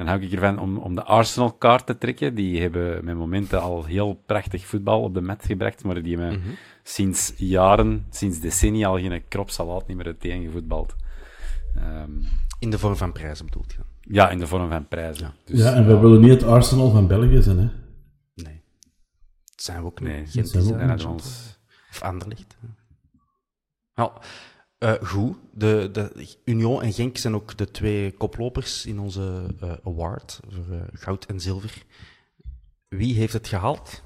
dan hou ik ervan om, om de Arsenal-kaart te trekken. Die hebben met momenten al heel prachtig voetbal op de mat gebracht, maar die hebben sinds jaren, sinds decennia al geen krop salaat niet meer uiteen gevoetbald. Ehm, In de vorm van prijzen bedoelt je? ja, in de vorm van prijzen. Dus, Ja, en we willen niet het Arsenal van België zijn, hè. Nee. Dat zijn we ook Nee, niet. dat Gent zijn we ook niet. Of Anderlicht. Ja, eh, goed. De, de, Union en Genk zijn ook de twee koplopers in onze eh, award voor eh, goud en zilver. Wie heeft het gehaald?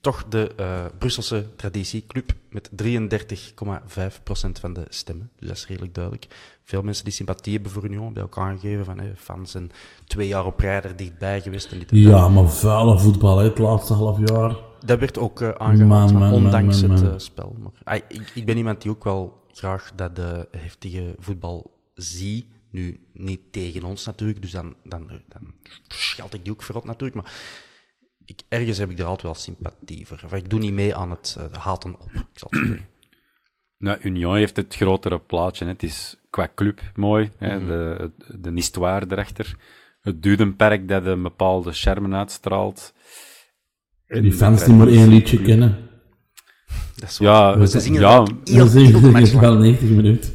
Toch de Brusselse traditieclub met 33,5% van de stemmen. Dus dat is redelijk duidelijk. Veel mensen die sympathie hebben voor Union hebben ook aangegeven van eh, fans zijn twee jaar op rij er dichtbij geweest. En dit en. Ja, maar vuile voetbal, hè, het laatste half jaar. Dat werd ook aangehaald, Man, van man, ondanks man, het spel. Maar, ah, ik, ik ben iemand die ook wel graag dat de heftige voetbal zie. Nu, niet tegen ons natuurlijk, dus dan, dan, dan scheld ik die ook verrot natuurlijk. Maar ik, ergens heb ik er altijd wel sympathie voor. Of ik doe niet mee aan het eh, haten op. Ik zal het zo zeggen. *clears throat* Nou, Union heeft het grotere plaatje. Hè. Het is qua club mooi. Hè. Mhm. De, de histoire erachter. Het Dudenperk dat een bepaalde charme uitstraalt. En die fans die maar één liedje kennen. Dat is Ja, waar. ze zingen ja, heel *laughs* wel 90 minuten.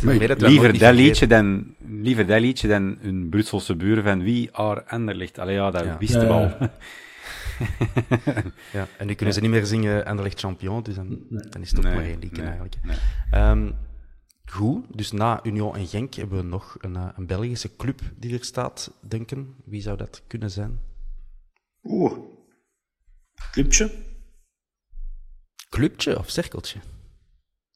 We liever, dat liedje dan, liever dat liedje dan hun Brusselse buren van wie are Anderlicht. Allee, ja, dat Ja. wisten Ja, we ja. al. Ja, en nu kunnen ze niet meer zingen Anderlecht champion, dus dan, dan is het ook Nee, maar één liedje nee, eigenlijk. nee. Ehm, goed, dus na Union en Genk hebben we nog een, eh, een Belgische club die er staat, denken. Wie zou dat kunnen zijn? Oeh. Clubje? Clubtje of cirkeltje?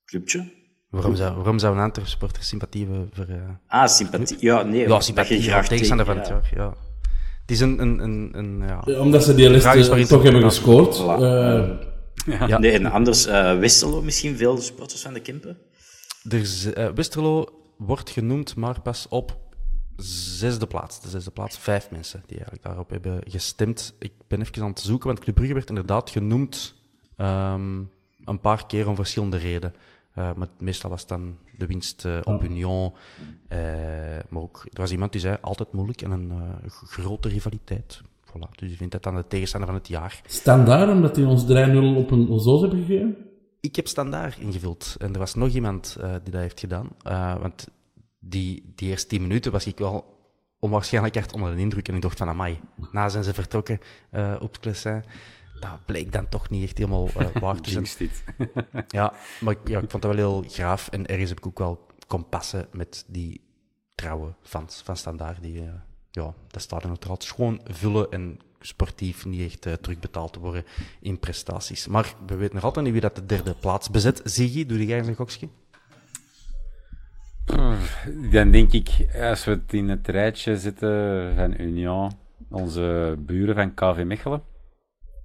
Clubje? Waarom zou, waarom zou een Antwerp supporter sympathie hebben voor... eh, Ah, sympathie. Ja, nee. ja, sympathie, je ja, graag tegenstander van het jaar, ja. Het is een... een, een, een ja. Ja, Omdat ze die eh, toch hebben gescoord. Voilà. Eh, Ja. Nee, en anders uh, Westerlo misschien, veel supporters van de Kempen. Er eh, Westerlo wordt genoemd, maar pas op zesde plaats. De zesde plaats, vijf mensen die eigenlijk daarop hebben gestemd. Ik ben even aan het zoeken, want Club Brugge werd inderdaad genoemd ehm, een paar keer om verschillende redenen. Eh, maar meestal was het dan de winst eh, op Union. eh, maar ook, er was iemand die zei, altijd moeilijk en een grote rivaliteit. Voilà, dus je vindt dat dan de tegenstander van het jaar. Standaard, omdat die ons 3-0 op een zoos hebben gegeven. Ik heb standaard ingevuld. En er was nog iemand die dat heeft gedaan. Want die, die eerste tien minuten was ik wel onwaarschijnlijk echt onder de indruk. En ik dacht van, amai, na zijn ze vertrokken op het Clessin. Dat bleek dan toch niet echt helemaal eh, *laughs* waar te zijn. Dit. *laughs* Ja, maar ik- ja, ik vond dat wel heel graaf. En ergens heb ik ook wel kompassen met die trouwe fans van Standaard. Die, eh, ja, dat staat er nog gewoon vullen en sportief niet echt eh, terugbetaald te worden in prestaties. Maar we weten nog altijd niet wie dat de derde plaats bezet. Ziggy, doe jij eens een gokje? Dan denk ik, als we het in het rijtje zetten van Union, onze buren van KV Mechelen.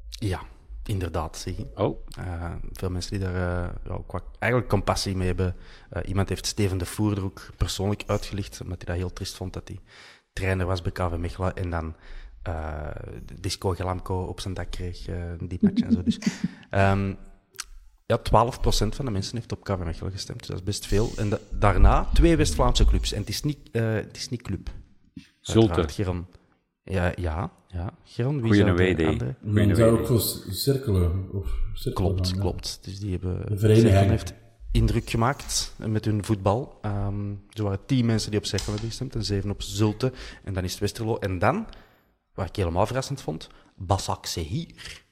Ja, inderdaad. Oh, Eh, veel mensen die daar eh, eigenlijk compassie mee hebben. Eh, iemand heeft Steven de Voer er ook persoonlijk uitgelicht, omdat hij dat heel triest vond dat hij trainer was bij KV Mechelen en dan Disco Gelamco op zijn dak kreeg, die match en zo. Dus, *laughs* ehm, ja, 12% van de mensen heeft op KV Mechelen gestemd, dus dat is best veel. En da- daarna twee West-Vlaamse clubs, en het is niet, het is niet club. Zulte. Ja, ja, ja. Geron, wie Goeie zou de WD. andere- Dan zou ik voor cirkelen. Of cirkelen Klopt, klopt. Dus die hebben De vereniging. Heeft indruk gemaakt met hun voetbal. Ehm er waren tien mensen die op Cerkel hebben gestemd en zeven op Zulte. En dan is het Westerlo. En dan, wat ik helemaal verrassend vond, Basak Sehir.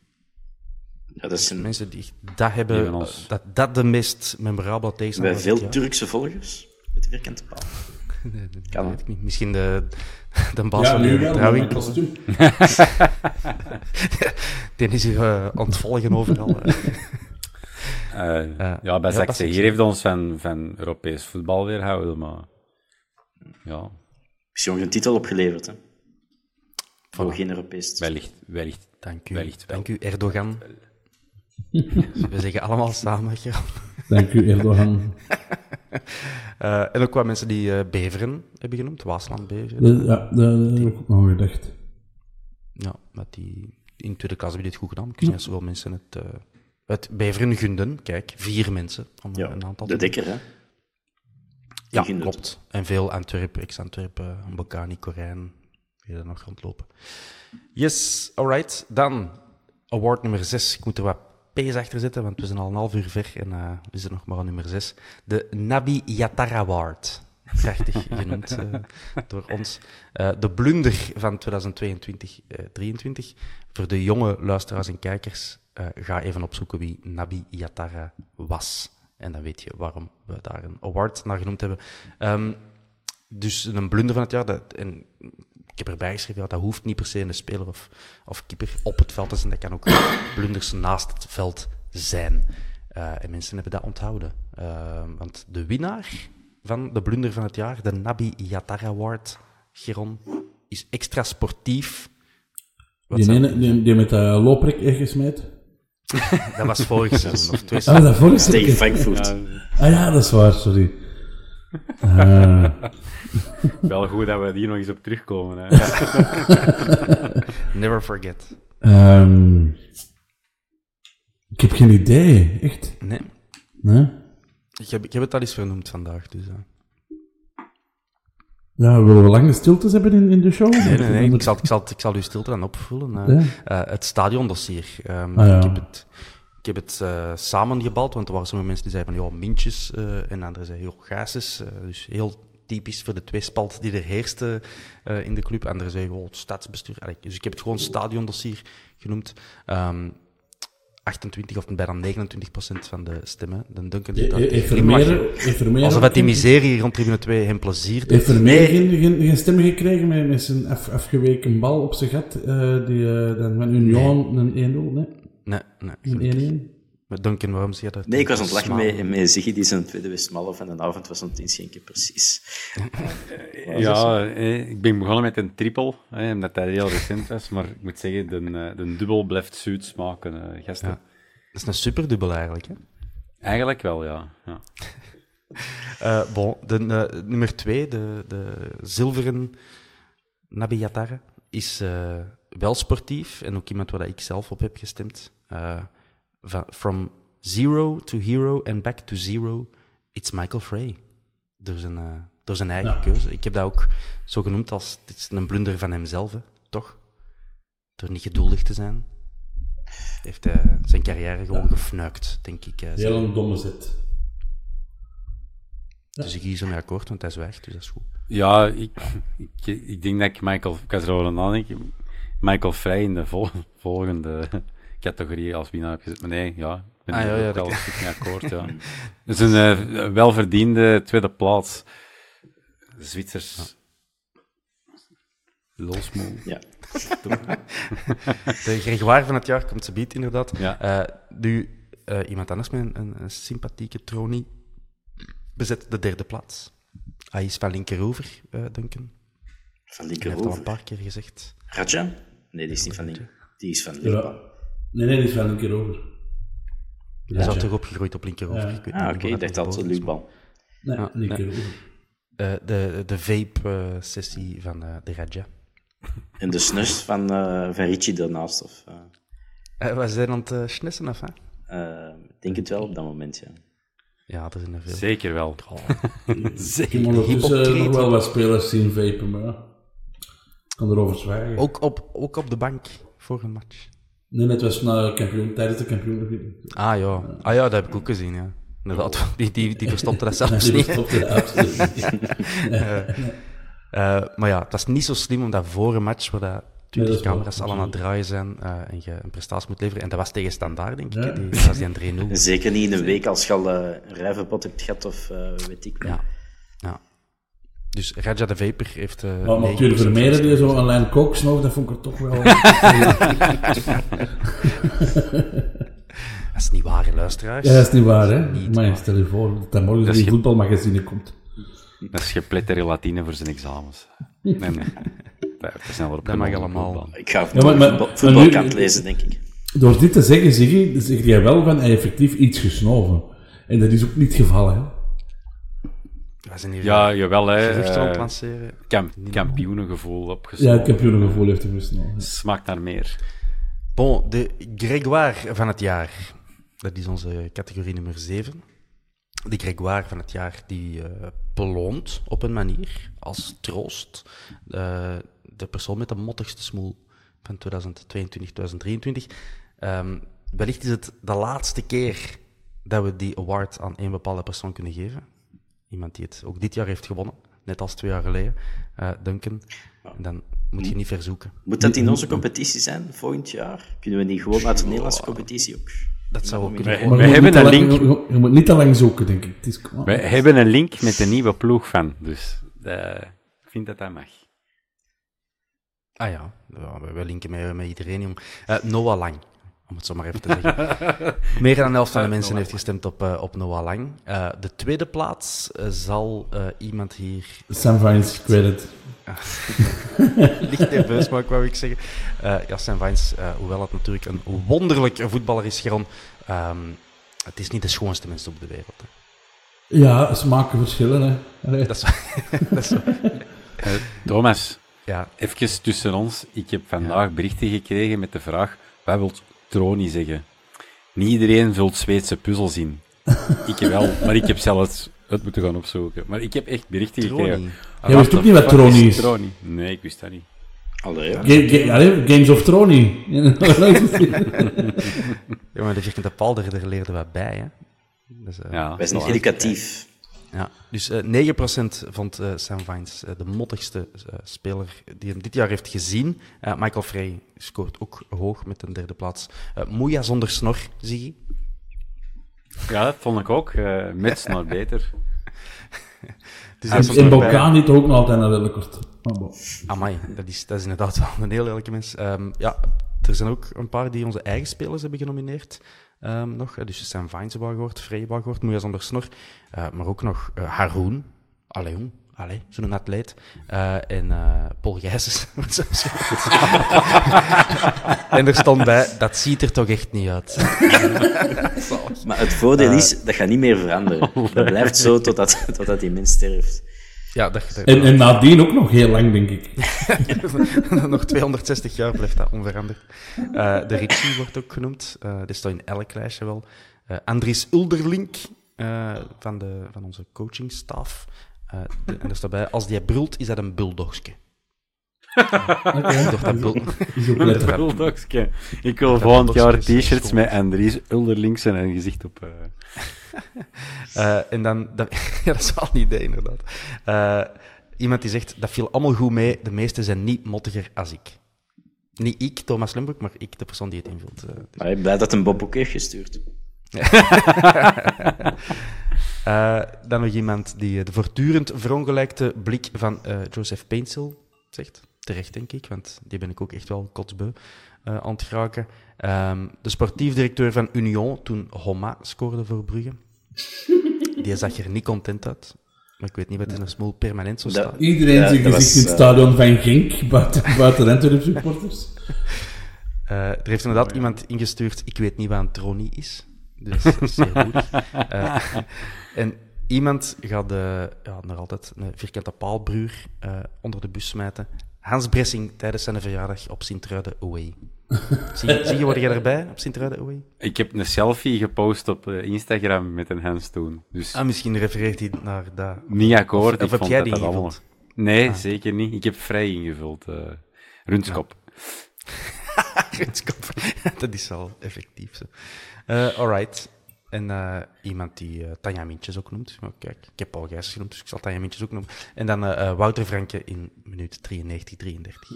Ja, dat zijn Mensen die dat hebben, Die ons. eh, dat, dat de meest memorabele bij tegenstander veel het jaar. Turkse volgers met de vierkante paal. *laughs* Dat Kan, weet ik niet. Misschien de, *laughs* de baas Ja, van wel. trouwing. *laughs* Die is hier uh, ontvolgen overal. eh. *laughs* eh, Eh, ja, bij ja, hier heeft ons van, van Europees voetbal weerhouden, maar ja, Misschien nog een titel opgeleverd, hè. Voor geen Europees. titel. wellicht, wellicht. Dank u. Wellicht wel. Dank u, Erdogan. *laughs* We zeggen allemaal samen. Dank u, Erdogan. *laughs* Eh, en ook wat mensen die eh, Beveren hebben genoemd, Waasland Beveren. Dat- Ja, dat heb ik ook nog gedacht. Ja, met die, in de tweede klas hebben die het goed gedaan. Ik of zoveel mensen het, eh, het Beveren gunden. Kijk, vier mensen. Om Ja, een aantal de dikker, hè. Ja, klopt. En veel Antwerpen, ex-Antwerpen, Bocani, Corijn, die er nog rondlopen. Yes, alright. Dan award nummer 6. Ik moet er wat P's achter zetten, want we zijn al een half uur ver en eh is er nog maar een nummer 6. De Nabi Yatar Award. Prachtig *laughs* genoemd eh, door ons. Eh, de blunder van 2022-2023. Voor de jonge luisteraars en kijkers, ga even opzoeken wie Nabi Yatara was. En dan weet je waarom we daar een award naar genoemd hebben. Ehm, dus een blunder van het jaar. Dat, en ik heb erbij geschreven, ja, dat hoeft niet per se een speler of, of keeper op het veld te zijn. Dat kan ook *coughs* blunders naast het veld zijn. Eh, en mensen hebben dat onthouden. Ehm, want de winnaar van de blunder van het jaar, de Nabi Yatar Award, Geron, is extra sportief. Wat Die, ene, die, die met dat looprek ingesmeed. Dat was vorig seizoen of twee Ah, dat Tegen. Frankfurt. Ah ja, dat is waar, sorry. Ah. Wel goed dat we hier nog eens op terugkomen. Hè. *laughs* Never forget. Ehm, ik heb geen idee, echt. Nee, Nee? ik heb, ik heb het al eens vernoemd vandaag. Dus, eh. Ja, willen we lange stiltes hebben in, in de show? Nee, nee, nee. Ik zal, ik zal, ik zal uw stilte dan opvullen. eh. Ja. Eh, het stadiondossier. Ehm, Ah, ja. Ik heb het, ik heb het eh, samengebald, want er waren sommige mensen die zeiden van, ja, mintjes, eh, en anderen zeiden, joh, gases. eh, dus heel typisch voor de tweespalt die er heerste in de club. Anderen zeiden, oh, stadsbestuur. Allee, dus ik heb het gewoon stadiondossier genoemd. Ehm 28 of bijna 29 procent van de stemmen. De Duncan zit daar Vermeer Alsof het die miserie rond tribune 2 hem plezier doet. Heeft geen, geen, geen stem gekregen met, met zijn af, afgeweken bal op zijn gat? eh, die dan met Union een 1-0, nee? Nee, nee. 1-1? Maar Duncan, waarom zie je dat? Nee, ik was aan het lachen met, met Ziggy, die zijn tweede Westmalle van de avond was aan het inschenken, precies. *laughs* Ja, eh, ik ben begonnen met een triple, hè, omdat hij heel recent was. Maar ik moet zeggen, de, eh, de dubbel blijft zoet smaken, eh, gasten. Ja. Dat is een superdubbel eigenlijk. Hè? Eigenlijk wel, ja. ja. *laughs* Eh, bon, de, nummer twee, de, de zilveren Nabi Yatar, is eh, wel sportief en ook iemand waar ik zelf op heb gestemd. Eh, from zero to hero and back to zero, it's Michael Frey. Door zijn, eh, door zijn eigen Ja. keuze. Ik heb dat ook zo genoemd als dit is een blunder van hemzelf, hè, toch? Door niet geduldig te zijn. Heeft hij zijn carrière gewoon gefnuikt, denk ik. eh. Heel een domme zet. Dus ik kies ermee akkoord, want hij is weg, dus dat is goed. Ja, ik, ik, ik denk dat ik Michael, ik aan Michael Vrij in de vol- volgende categorie als winnaar heb gezet. Maar nee, ja, ik ben Ah, er ja, ja, dat wel kan. een stuk mee akkoord, ja. *laughs* Het is een eh, welverdiende tweede plaats. Zwitsers. Losmoe. Ja. *laughs* De Gregoire van het jaar komt ze biedt, inderdaad. Ja. Eh, nu, eh, iemand anders met een, een, een sympathieke tronie bezet de derde plaats. Hij is van linkeroever, eh Duncan. Van Hij heeft al een linkerover. paar keer gezegd. Raja? Nee, die is niet van linker. Die is van Ja. linker. Nee, nee, die is wel een keer over. Hij is al toch opgegroeid op linkerover. Ja. Ik weet Ah, niet oké, ik dacht dat is, Luukbal. Nee, een nee. keer over. eh, de, de vape-sessie van eh, de Raja. En de snus van, eh van Richie daarnaast, of... eh, Eh, we zijn aan het uh, snissen, of hè? ik denk het wel op dat moment, ja. Ja, er zijn er veel. Zeker wel. Ik heb ondertussen hypocriet. nog wel wat spelers zien vapen, maar ja. Ik kan erover zwijgen. Ook, op, ook op de bank voor een match. Nee, het was na kampioen, tijdens de kampioen. Ah ja, ah, ja dat heb ik ook gezien, ja. Inderdaad, *laughs* die, die, die verstopte dat *laughs* zelfs Die niet. verstopte dat absoluut niet. *laughs* Eh, maar ja, dat is niet zo slim omdat voor een match waar dat 20 dat is waar, camera's al aan het draaien zijn eh, en je een prestatie moet leveren. En dat was tegen standaard, denk ik. Ja. Die, dat was die een 3-0. Zeker niet in een week als je al eh, een rijvenpot hebt gehad, of eh, weet ik ja. Dus Raja de Vapor heeft... eh Maar 9% natuurlijk Vermeeren die zo een lijn kook snoof, dat vond ik er toch wel... *laughs* Dat is niet waar, hè, luisteraars. ja, dat is niet waar, hè? Niet maar waar. stel je voor dat hij morgen Dat in die ge- voetbalmagazine komt. Dat is gepletterde Latine voor zijn examens. Nee, nee. Op Dat mag allemaal. Ik ga Ja, maar- maar- voetbal, maar voetbalkant lezen, denk ik. Door dit te zeggen, Ziggy, zeg jij wel van hij effectief iets gesnoven. En dat is ook niet het geval, hè? We zijn hier Ja, jawel, hè. eh, lanceren. kamp, kampioenengevoel Ja, opgesloten. het kampioenengevoel heeft hij gesnoven. Smaakt naar meer. Bon, de Grégoire van het jaar. Dat is onze categorie nummer 7. de Gregoire van het jaar die eh, beloont op een manier, als troost, eh, de persoon met de mottigste smoel van 2022, 2023. Ehm, wellicht is het de laatste keer dat we die award aan één bepaalde persoon kunnen geven. Iemand die het ook dit jaar heeft gewonnen, net als twee jaar geleden, eh, Duncan. En dan moet je niet verzoeken. Moet dat in onze competitie zijn, volgend jaar? Kunnen we die gewoon uit de Nederlandse competitie ook? Dat zou ook kunnen. Moet hebben niet een te link, lang- Je, je moet niet te lang zoeken, denk ik. Het is, wij hebben een link met de nieuwe ploeg van, dus eh, ik vind dat dat mag. Ah ja, ja we, we linken met, met iedereen, jong. Eh, Noah Lang, om het zo maar even te zeggen. *laughs* Meer dan de helft van de mensen heeft gestemd op, eh, op Noah Lang. Eh, de tweede plaats eh, zal eh, iemand hier Sam Vines credit. licht *laughs* nerveus, maar wou ik zeggen. Eh ja, Sam Vines, eh, hoewel het natuurlijk een wonderlijk voetballer is, Geron, ehm, het is niet de schoonste mens op de wereld. Hè. Ja, smaken verschillen, hè. Allee. Dat is, *laughs* dat is zo. Eh, Thomas, Ja, even tussen ons. Ik heb vandaag berichten gekregen met de vraag, wat wil Troni zeggen? Niet iedereen vult Zweedse puzzels in. ik wel, maar ik heb zelfs het moeten gaan opzoeken. Maar ik heb echt berichten gekregen. Troni. Jij wist ook niet wat Troni is. Troni? Nee, ik wist dat niet. Allee, ja. Ga- ga- allee, Games of Troni. Ja, maar de paal, daar, daar leerden we bij, hè. Dus, eh, Ja. Wij zijn educatief. Ja, dus eh 9% vond eh, Sam Vines eh, de mottigste speler die hem dit jaar heeft gezien. Eh, Michael Frey scoort ook hoog met een derde plaats. Uh, Moeja zonder snor, zie je. Ja, dat vond ik ook. eh met snor *laughs* beter. Dus En, erbij. Balkan niet ook nog altijd naar de record. Maar bon. Amai, dat is, dat is inderdaad wel een heel lelijke mens. Ehm, ja, er zijn ook een paar die onze eigen spelers hebben genomineerd. Ehm, nog. Eh, Dus Sam Vines hebben we gehoord, Frey hebben we gehoord, Moeja zonder snor. Eh, maar ook nog eh, Haroon. Allee, jong. Allee, zo'n atleet. Eh, en eh, Paul Gijsens. *laughs* *laughs* en er stond bij, dat ziet er toch echt niet uit. *laughs* Maar het voordeel is, dat gaat niet meer veranderen. Dat blijft zo totdat, totdat die mens sterft. Ja, dat, dat- En, en nadien ook nog heel lang, denk ik. *laughs* nog 260 jaar blijft dat onveranderd. Eh, de Ritchie wordt ook genoemd. Eh dit staat in elk lijstje wel. Eh, Andries Ulderlink eh, van, de, van onze coachingstaf. Eh, de- en er staat bij, als die brult, is dat een bulldogske. *laughs* Dat Is. *laughs* Ik wil Dat volgend jaar is t-shirts met Andries Ulderlinks en een gezicht op... *laughs* eh, en dan, dat, *laughs* ja, dat is wel een idee, inderdaad. Eh, iemand die zegt, dat viel allemaal goed mee, de meesten zijn niet mottiger als ik. Niet ik, Thomas Lembroek, maar ik, de persoon die het invult. eh. Maar ik ben blij dat een Bob ook heeft gestuurd. *laughs* Dan nog iemand die de voortdurend verongelijkte blik van Joseph Paintsel zegt. Terecht, denk ik, want die ben ik ook echt wel kotsbeu eh, aan het geraken. Ehm, de sportief directeur van Union, toen Homa scoorde voor Brugge. Die zag er niet content uit. Maar ik weet niet wat in een smoel permanent zo staat. Iedereen Ja, gezicht was, in het eh, stadion van Genk, buiten, buiten Antwerp supporters. *laughs* Eh, er heeft inderdaad iemand ingestuurd, ik weet niet wat een tronie is. Dus dat is zeer goed. Eh, en iemand gaat eh, ja, nog altijd een vierkante paalbruur eh, onder de bus smijten. Hans Bressing tijdens zijn verjaardag op Sint-Truiden away. *laughs* zie, zie je, word je erbij op Sint-Truiden away? Ik heb een selfie gepost op eh, Instagram met een Hans toen. Dus Ah, misschien refereert hij naar dat. niet akkoord. Of- ik heb vond jij dat die allemaal... Nee, zeker niet. Ik heb vrij ingevuld. eh Rundskop. *laughs* *laughs* Dat is wel effectief. Zo. Eh, alright. En eh, iemand die eh, Tanja Mintjes ook noemt. Oh, kijk, ik heb Paul Gijs genoemd, dus ik zal Tanja Mintjes ook noemen. En dan eh, Wouter Franke in minuut 93, 33.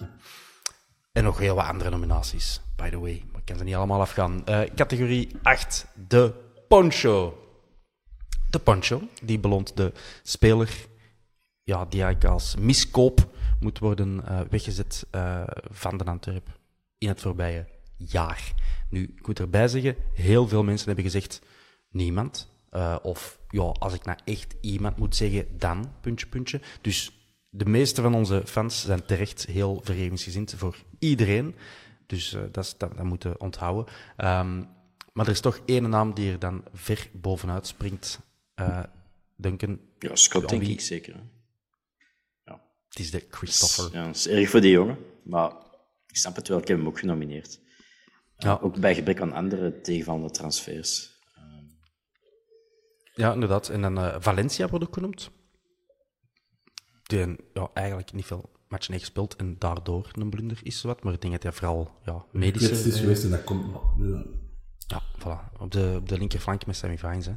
En nog heel wat andere nominaties, by the way. Maar ik kan ze niet allemaal afgaan. Categorie 8, de poncho. De poncho, die beloont de speler ja, die eigenlijk als miskoop moet worden weggezet van de Antwerp in het voorbije jaar. Nu, ik moet erbij zeggen, heel veel mensen hebben gezegd, niemand. Eh, of ja, als ik nou echt iemand moet zeggen, dan, puntje, puntje. Dus de meeste van onze fans zijn terecht heel vergevingsgezind voor iedereen. Dus eh, dat, is, dat, dat moeten we onthouden. Ehm, maar er is toch één naam die er dan ver bovenuit springt. Eh Duncan, Ja, Scott Ja, denk ik zeker. hè. het is de Christopher. Ja, dat is erg voor die jongen. Maar ik snap het wel, ik heb hem ook genomineerd. Ja. Ook bij gebrek aan andere tegenvallende transfers. Ja, inderdaad. En dan eh, Valencia wordt ook genoemd. Die ja, eigenlijk niet veel matchen heeft gespeeld en daardoor een blunder is wat. Maar ik denk dat hij vooral ja, medische... Het is eh, geweest en dat komt nog. Ja. Ja, voilà. Op de, op de linkerflank met Sammy Vines. Hè.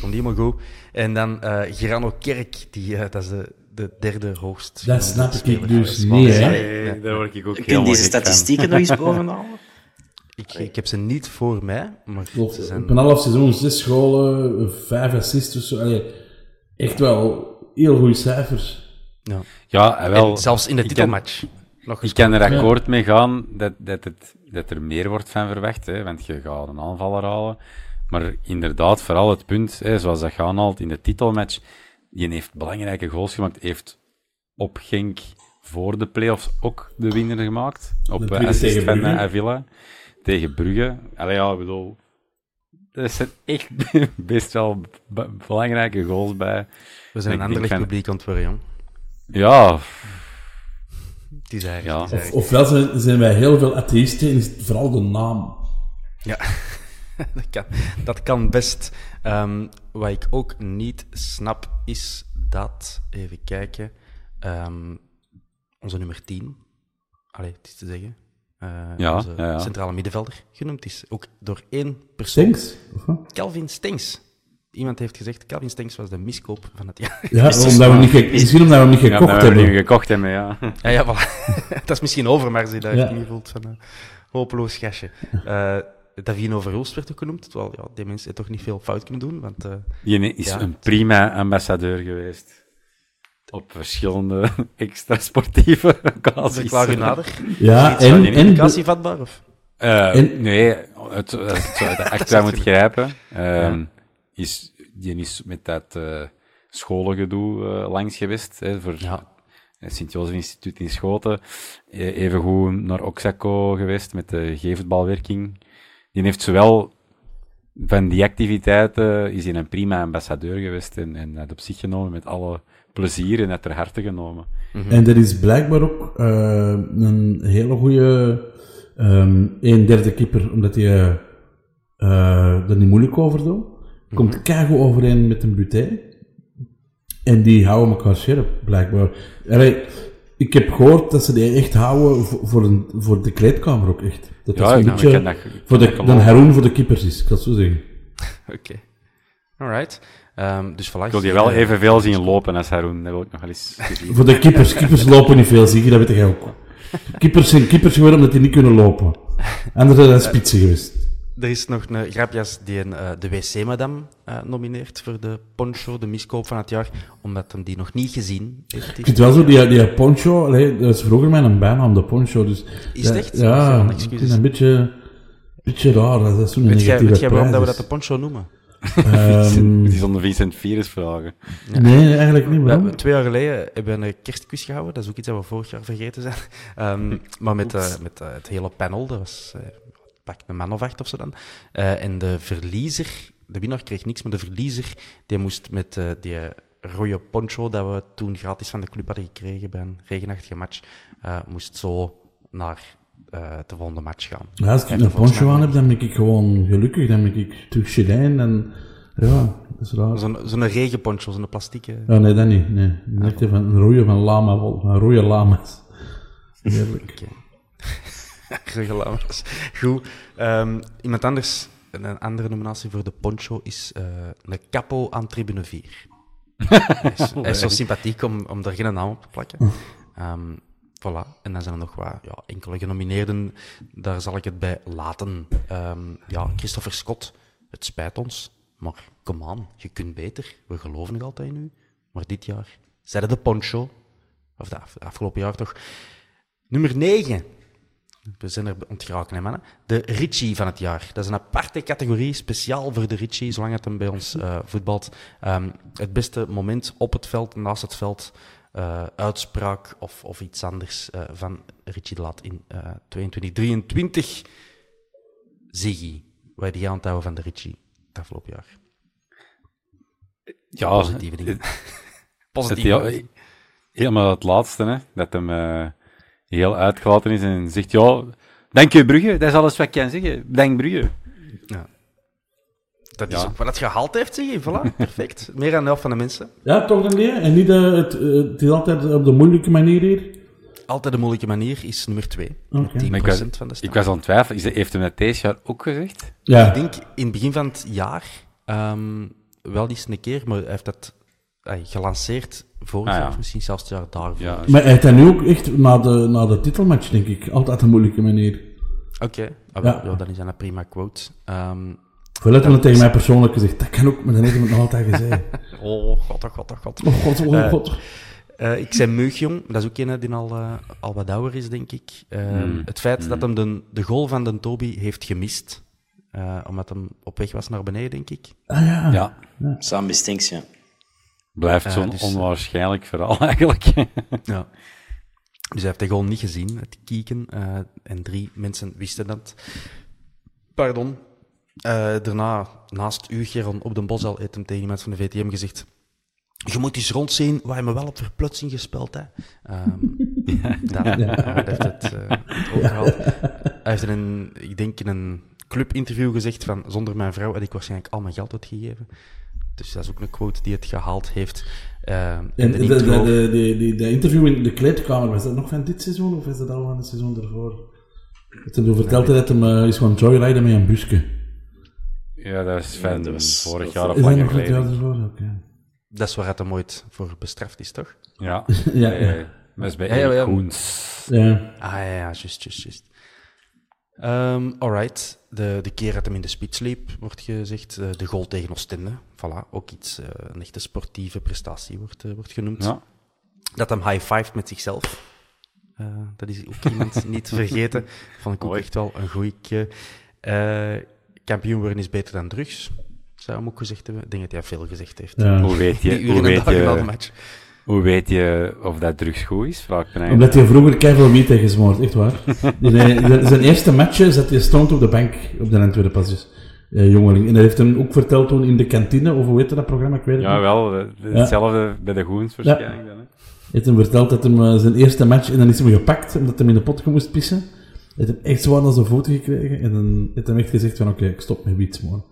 Komt helemaal goed. En dan eh Gerano Kerk, die, eh, dat is de, de derde hoogst. Dat snap ik dus niet, hè. Nee, daar word ik ook Kun je deze statistieken nog eens bovenhalen? *laughs* Ik, ik heb ze niet voor mij, maar Of ze zijn... Op een half seizoen, zes scholen, vijf assists of zo. Allee, echt wel heel goede cijfers. Ja. Ja, en wel. En zelfs in de ik titelmatch. Ik kan er akkoord mee gaan dat, dat, het, dat er meer wordt van verwacht, hè, want je gaat een aanvaller halen. Maar inderdaad, vooral het punt, hè, zoals dat gaan haalt in de titelmatch, die heeft belangrijke goals gemaakt, heeft op Genk voor de playoffs ook de winnaar gemaakt. Op De eh, assist van eh, Avila. Tegen Brugge. Allee, ja, ik bedoel... Er zijn echt *laughs* best wel belangrijke goals bij. We zijn een ander van- publiek aan het worden, jong. Ja, Het is eigenlijk... Ja. het is Of, ofwel zijn, zijn wij heel veel atheïsten en is het vooral de naam. Ja, *laughs* dat kan, dat kan best. Ehm, wat ik ook niet snap, is dat... Even kijken. ehm, onze nummer 10. Allee, het is te zeggen. Eh, Ja, onze ja, ja. centrale middenvelder genoemd is. Ook door één persoon. Wat? Calvin Stengs. Iemand heeft gezegd, Calvin Stengs was de miskoop van het jaar. Ja, *laughs* omdat we niet ge- misschien omdat we hem niet ja gekocht hebben. nu gekocht hebben, ja. Ja, ja, voilà. *laughs* dat is misschien Overmars die daar Ja. heeft ingevoeld van een hopeloos gastje. Eh Davino Verhulst werd ook genoemd. Terwijl ja, die mensen toch niet veel fout kunnen doen. Want eh, Die is Ja. een prima ambassadeur geweest. Op verschillende *laughs* er occasions. klaar u nader? Ja, en, en, indicatie vatbaar? Of? Eh, En- nee, het, het, het, het acta moet grijpen. Ehm, is, die is met dat eh scholengedoe eh, langs geweest. Hè, voor Ja. het Sint-Jozef Instituut in Schoten. Eh, Even goed naar Oxaco geweest met de geefbalwerking. Die heeft zowel van die activiteiten is hij een prima ambassadeur geweest en, en dat op zich genomen met alle plezier en het ter harte genomen. en dat is blijkbaar ook eh, een hele goede ehm een derde keeper, omdat hij eh er niet moeilijk over doet. Komt keigoed overeen met een buté. En die houden elkaar scherp, blijkbaar. Allee, ik heb gehoord dat ze die echt houden voor, voor, een, voor de kleedkamer ook echt. Dat Ja, een ik- beetje dat- voor de, geloven. Haroon voor de keepers is, ik zal het zo zeggen. *laughs* Oké. Alright. Ehm, dus voilà. Ik wil die wel evenveel zien lopen als Haroon. Dat wil ik nog wel eens *laughs* gezien. Voor de keepers, keepers lopen niet veel, zie je, dat weet jij ook. Keepers zijn keepers geworden omdat die niet kunnen lopen. Anders zijn dat spitsen geweest. Er is nog een grapjas die een, eh, de wc-madame eh, nomineert voor de poncho, de miskoop van het jaar, omdat hem die nog niet gezien heeft. Ik vind het wel zo, die, die poncho, allee, dat is vroeger mijn bijnaam, de poncho. Dus, Is het ja, echt? Ja, ik het een beetje, beetje raar. Dat is zo'n Weet jij, negatieve weet jij waarom dat we dat de poncho noemen? Is. Ehm, *laughs* Die zonder Vincent Virus vragen. nee, eigenlijk niet. We Waarom? hebben twee jaar geleden hebben we een kerstquiz gehouden. Dat is ook iets dat we vorig jaar vergeten zijn. *laughs* Ehm, maar met, eh, met eh, het hele panel, dat was eh, pak een man of acht of zo dan. Eh, en de verliezer, de winnaar kreeg niks, maar de verliezer, die moest met die rode poncho dat we toen gratis van de club hadden gekregen bij een regenachtige match, eh, moest zo naar eh, de volgende match gaan. Ja, als ik een poncho aan heb, dan ben ik gewoon gelukkig. Dan ben ik terug chilijn en... Ja, dat is raar. Zo'n zo'n regenponcho, zo'n plastieke. Ja, nee, dat niet. Nee. Net van een rode van lama. Een rode lama's. Heerlijk. Regelaars. *laughs* Goed. Ehm, iemand anders, een andere nominatie voor de poncho is eh een capo aan tribune 4. *laughs* hij, is, hij is zo sympathiek om, om daar geen naam op te plakken. Ehm, voilà. En dan zijn er nog wat ja, enkele genomineerden. Daar zal ik het bij laten. Ehm, ja, Christopher Scott. Het spijt ons. Maar come on, je kunt beter. We geloven nog altijd in u. Maar dit jaar, zeiden de poncho. Of de af- afgelopen jaar toch. Nummer 9. We zijn er ontgeraken, hè, mannen. De Richie van het jaar. Dat is een aparte categorie, speciaal voor de Richie, zolang het hem bij ons eh, voetbalt. Ehm, het beste moment op het veld, naast het veld, eh, uitspraak of, of iets anders eh, van Richie de Laat in eh 22, 23. Ziggy, wat heb je aan het houden van de Richie het afgelopen jaar? Ja, Positieve dingen. het- *laughs* Positieve ja, dingen. helemaal het laatste, hè, dat hem eh, heel uitgelaten is en zegt, ja, dank je Brugge, dat is alles wat ik kan zeggen. Dank Brugge. Dat is Ja. ook wat het gehaald heeft, zeg je. Voilà, *laughs* perfect. Meer dan de helft van de mensen. Ja, toch dan nee? En niet, eh, het, eh, het is altijd op de moeilijke manier hier. Altijd een moeilijke manier is nummer 2. Oké. 10% Maar ik was, van de stem. ik was aan het twijfelen, is, heeft hem dat deze jaar ook gezegd? Ja. Ik denk in het begin van het jaar ehm, wel eens een keer, maar hij heeft dat ay, gelanceerd vorig Ah, ja. jaar, of misschien zelfs het jaar daarvoor. Ja. Maar hij heeft dat nu ook echt na de, na de titelmatch, denk ik, altijd een moeilijke manier. Oké, ah, Ja. ja, dan is dat een prima quote. Ehm, letterlijk tegen mij persoonlijk gezegd, dat kan ook, maar dan heeft hij het nog altijd gezegd. *laughs* oh, god, oh, god, oh, god. Oh god, oh Eh, god. Eh, ik zei Meugjong, dat is ook een die al, eh, al wat ouder is, denk ik. Ehm, Hmm. Het feit dat hem de, de goal van de Toby heeft gemist, eh, omdat hem op weg was naar beneden, denk ik. Ah ja. Ja. Sam Bistinks, ja. Blijft zo'n dus- onwaarschijnlijk verhaal *laughs* eigenlijk. Ja. Dus hij heeft de goal niet gezien, het kieken. eh, en drie mensen wisten dat. Pardon. Eh, daarna, naast u, Geron, op de bos al, heeft hem tegen iemand van de VTM gezegd... Je moet eens rondzien waar je me wel op verplutsing gespeeld hebt. Ehm *laughs* dat, hij heeft het eh, ook gehaald. Hij heeft in een, ik denk in een clubinterview gezegd van zonder mijn vrouw had ik waarschijnlijk al mijn geld uitgegeven. Dus dat is ook een quote die het gehaald heeft. Eh, En en de, de de, intro- de, interview in de kleedkamer, was dat nog van dit seizoen of is dat al van het seizoen ervoor? Het hem verteld dat hij eh, is gewoon joyriden met een busje. Ja, dat is van dat was- vorig jaar of langer geleden. Dat is waar het hem ooit voor bestraft is, toch? Ja. *laughs* Ja, Eh, ja. Dat is bij Ja, ja. Koens. Ja. Ah ja, ja, juist, juist, juist. Ehm, alright, de, de keer dat hem in de spits liep, wordt gezegd. eh, de goal tegen Oostende, voilà, ook iets, eh, een echte sportieve prestatie wordt, eh, wordt genoemd. Ja. Dat hem high-fived met zichzelf. Eh, dat is ook iemand *laughs* niet te vergeten. Vond ik ook echt wel een goeie. Kampioen worden is beter dan drugs, zou hem ook gezegd hebben. Ik denk dat hij veel gezegd heeft. Ja. Hoe weet je, hoe weet je, match. hoe weet je of dat drugs goed is? Vraag ik. Omdat hij vroeger keihard wiet heeft gesmoord, echt waar. Zijn eerste match zat hij stond op de bank op de tweede pasjes. Eh, jongeling. En dat heeft hem ook verteld toen in de kantine, of hoe heette dat programma, ik weet het Ja, niet. wel. eh, Hetzelfde bij de Goens waarschijnlijk dan. Hè? heeft hem verteld dat hem eh, zijn eerste match, en dan is hem gepakt, omdat hij in de pot moest pissen. Hij heeft hem echt zwaar naar zijn voeten gekregen, en dan heeft hij echt gezegd van, oké, ik stop met wiet, man.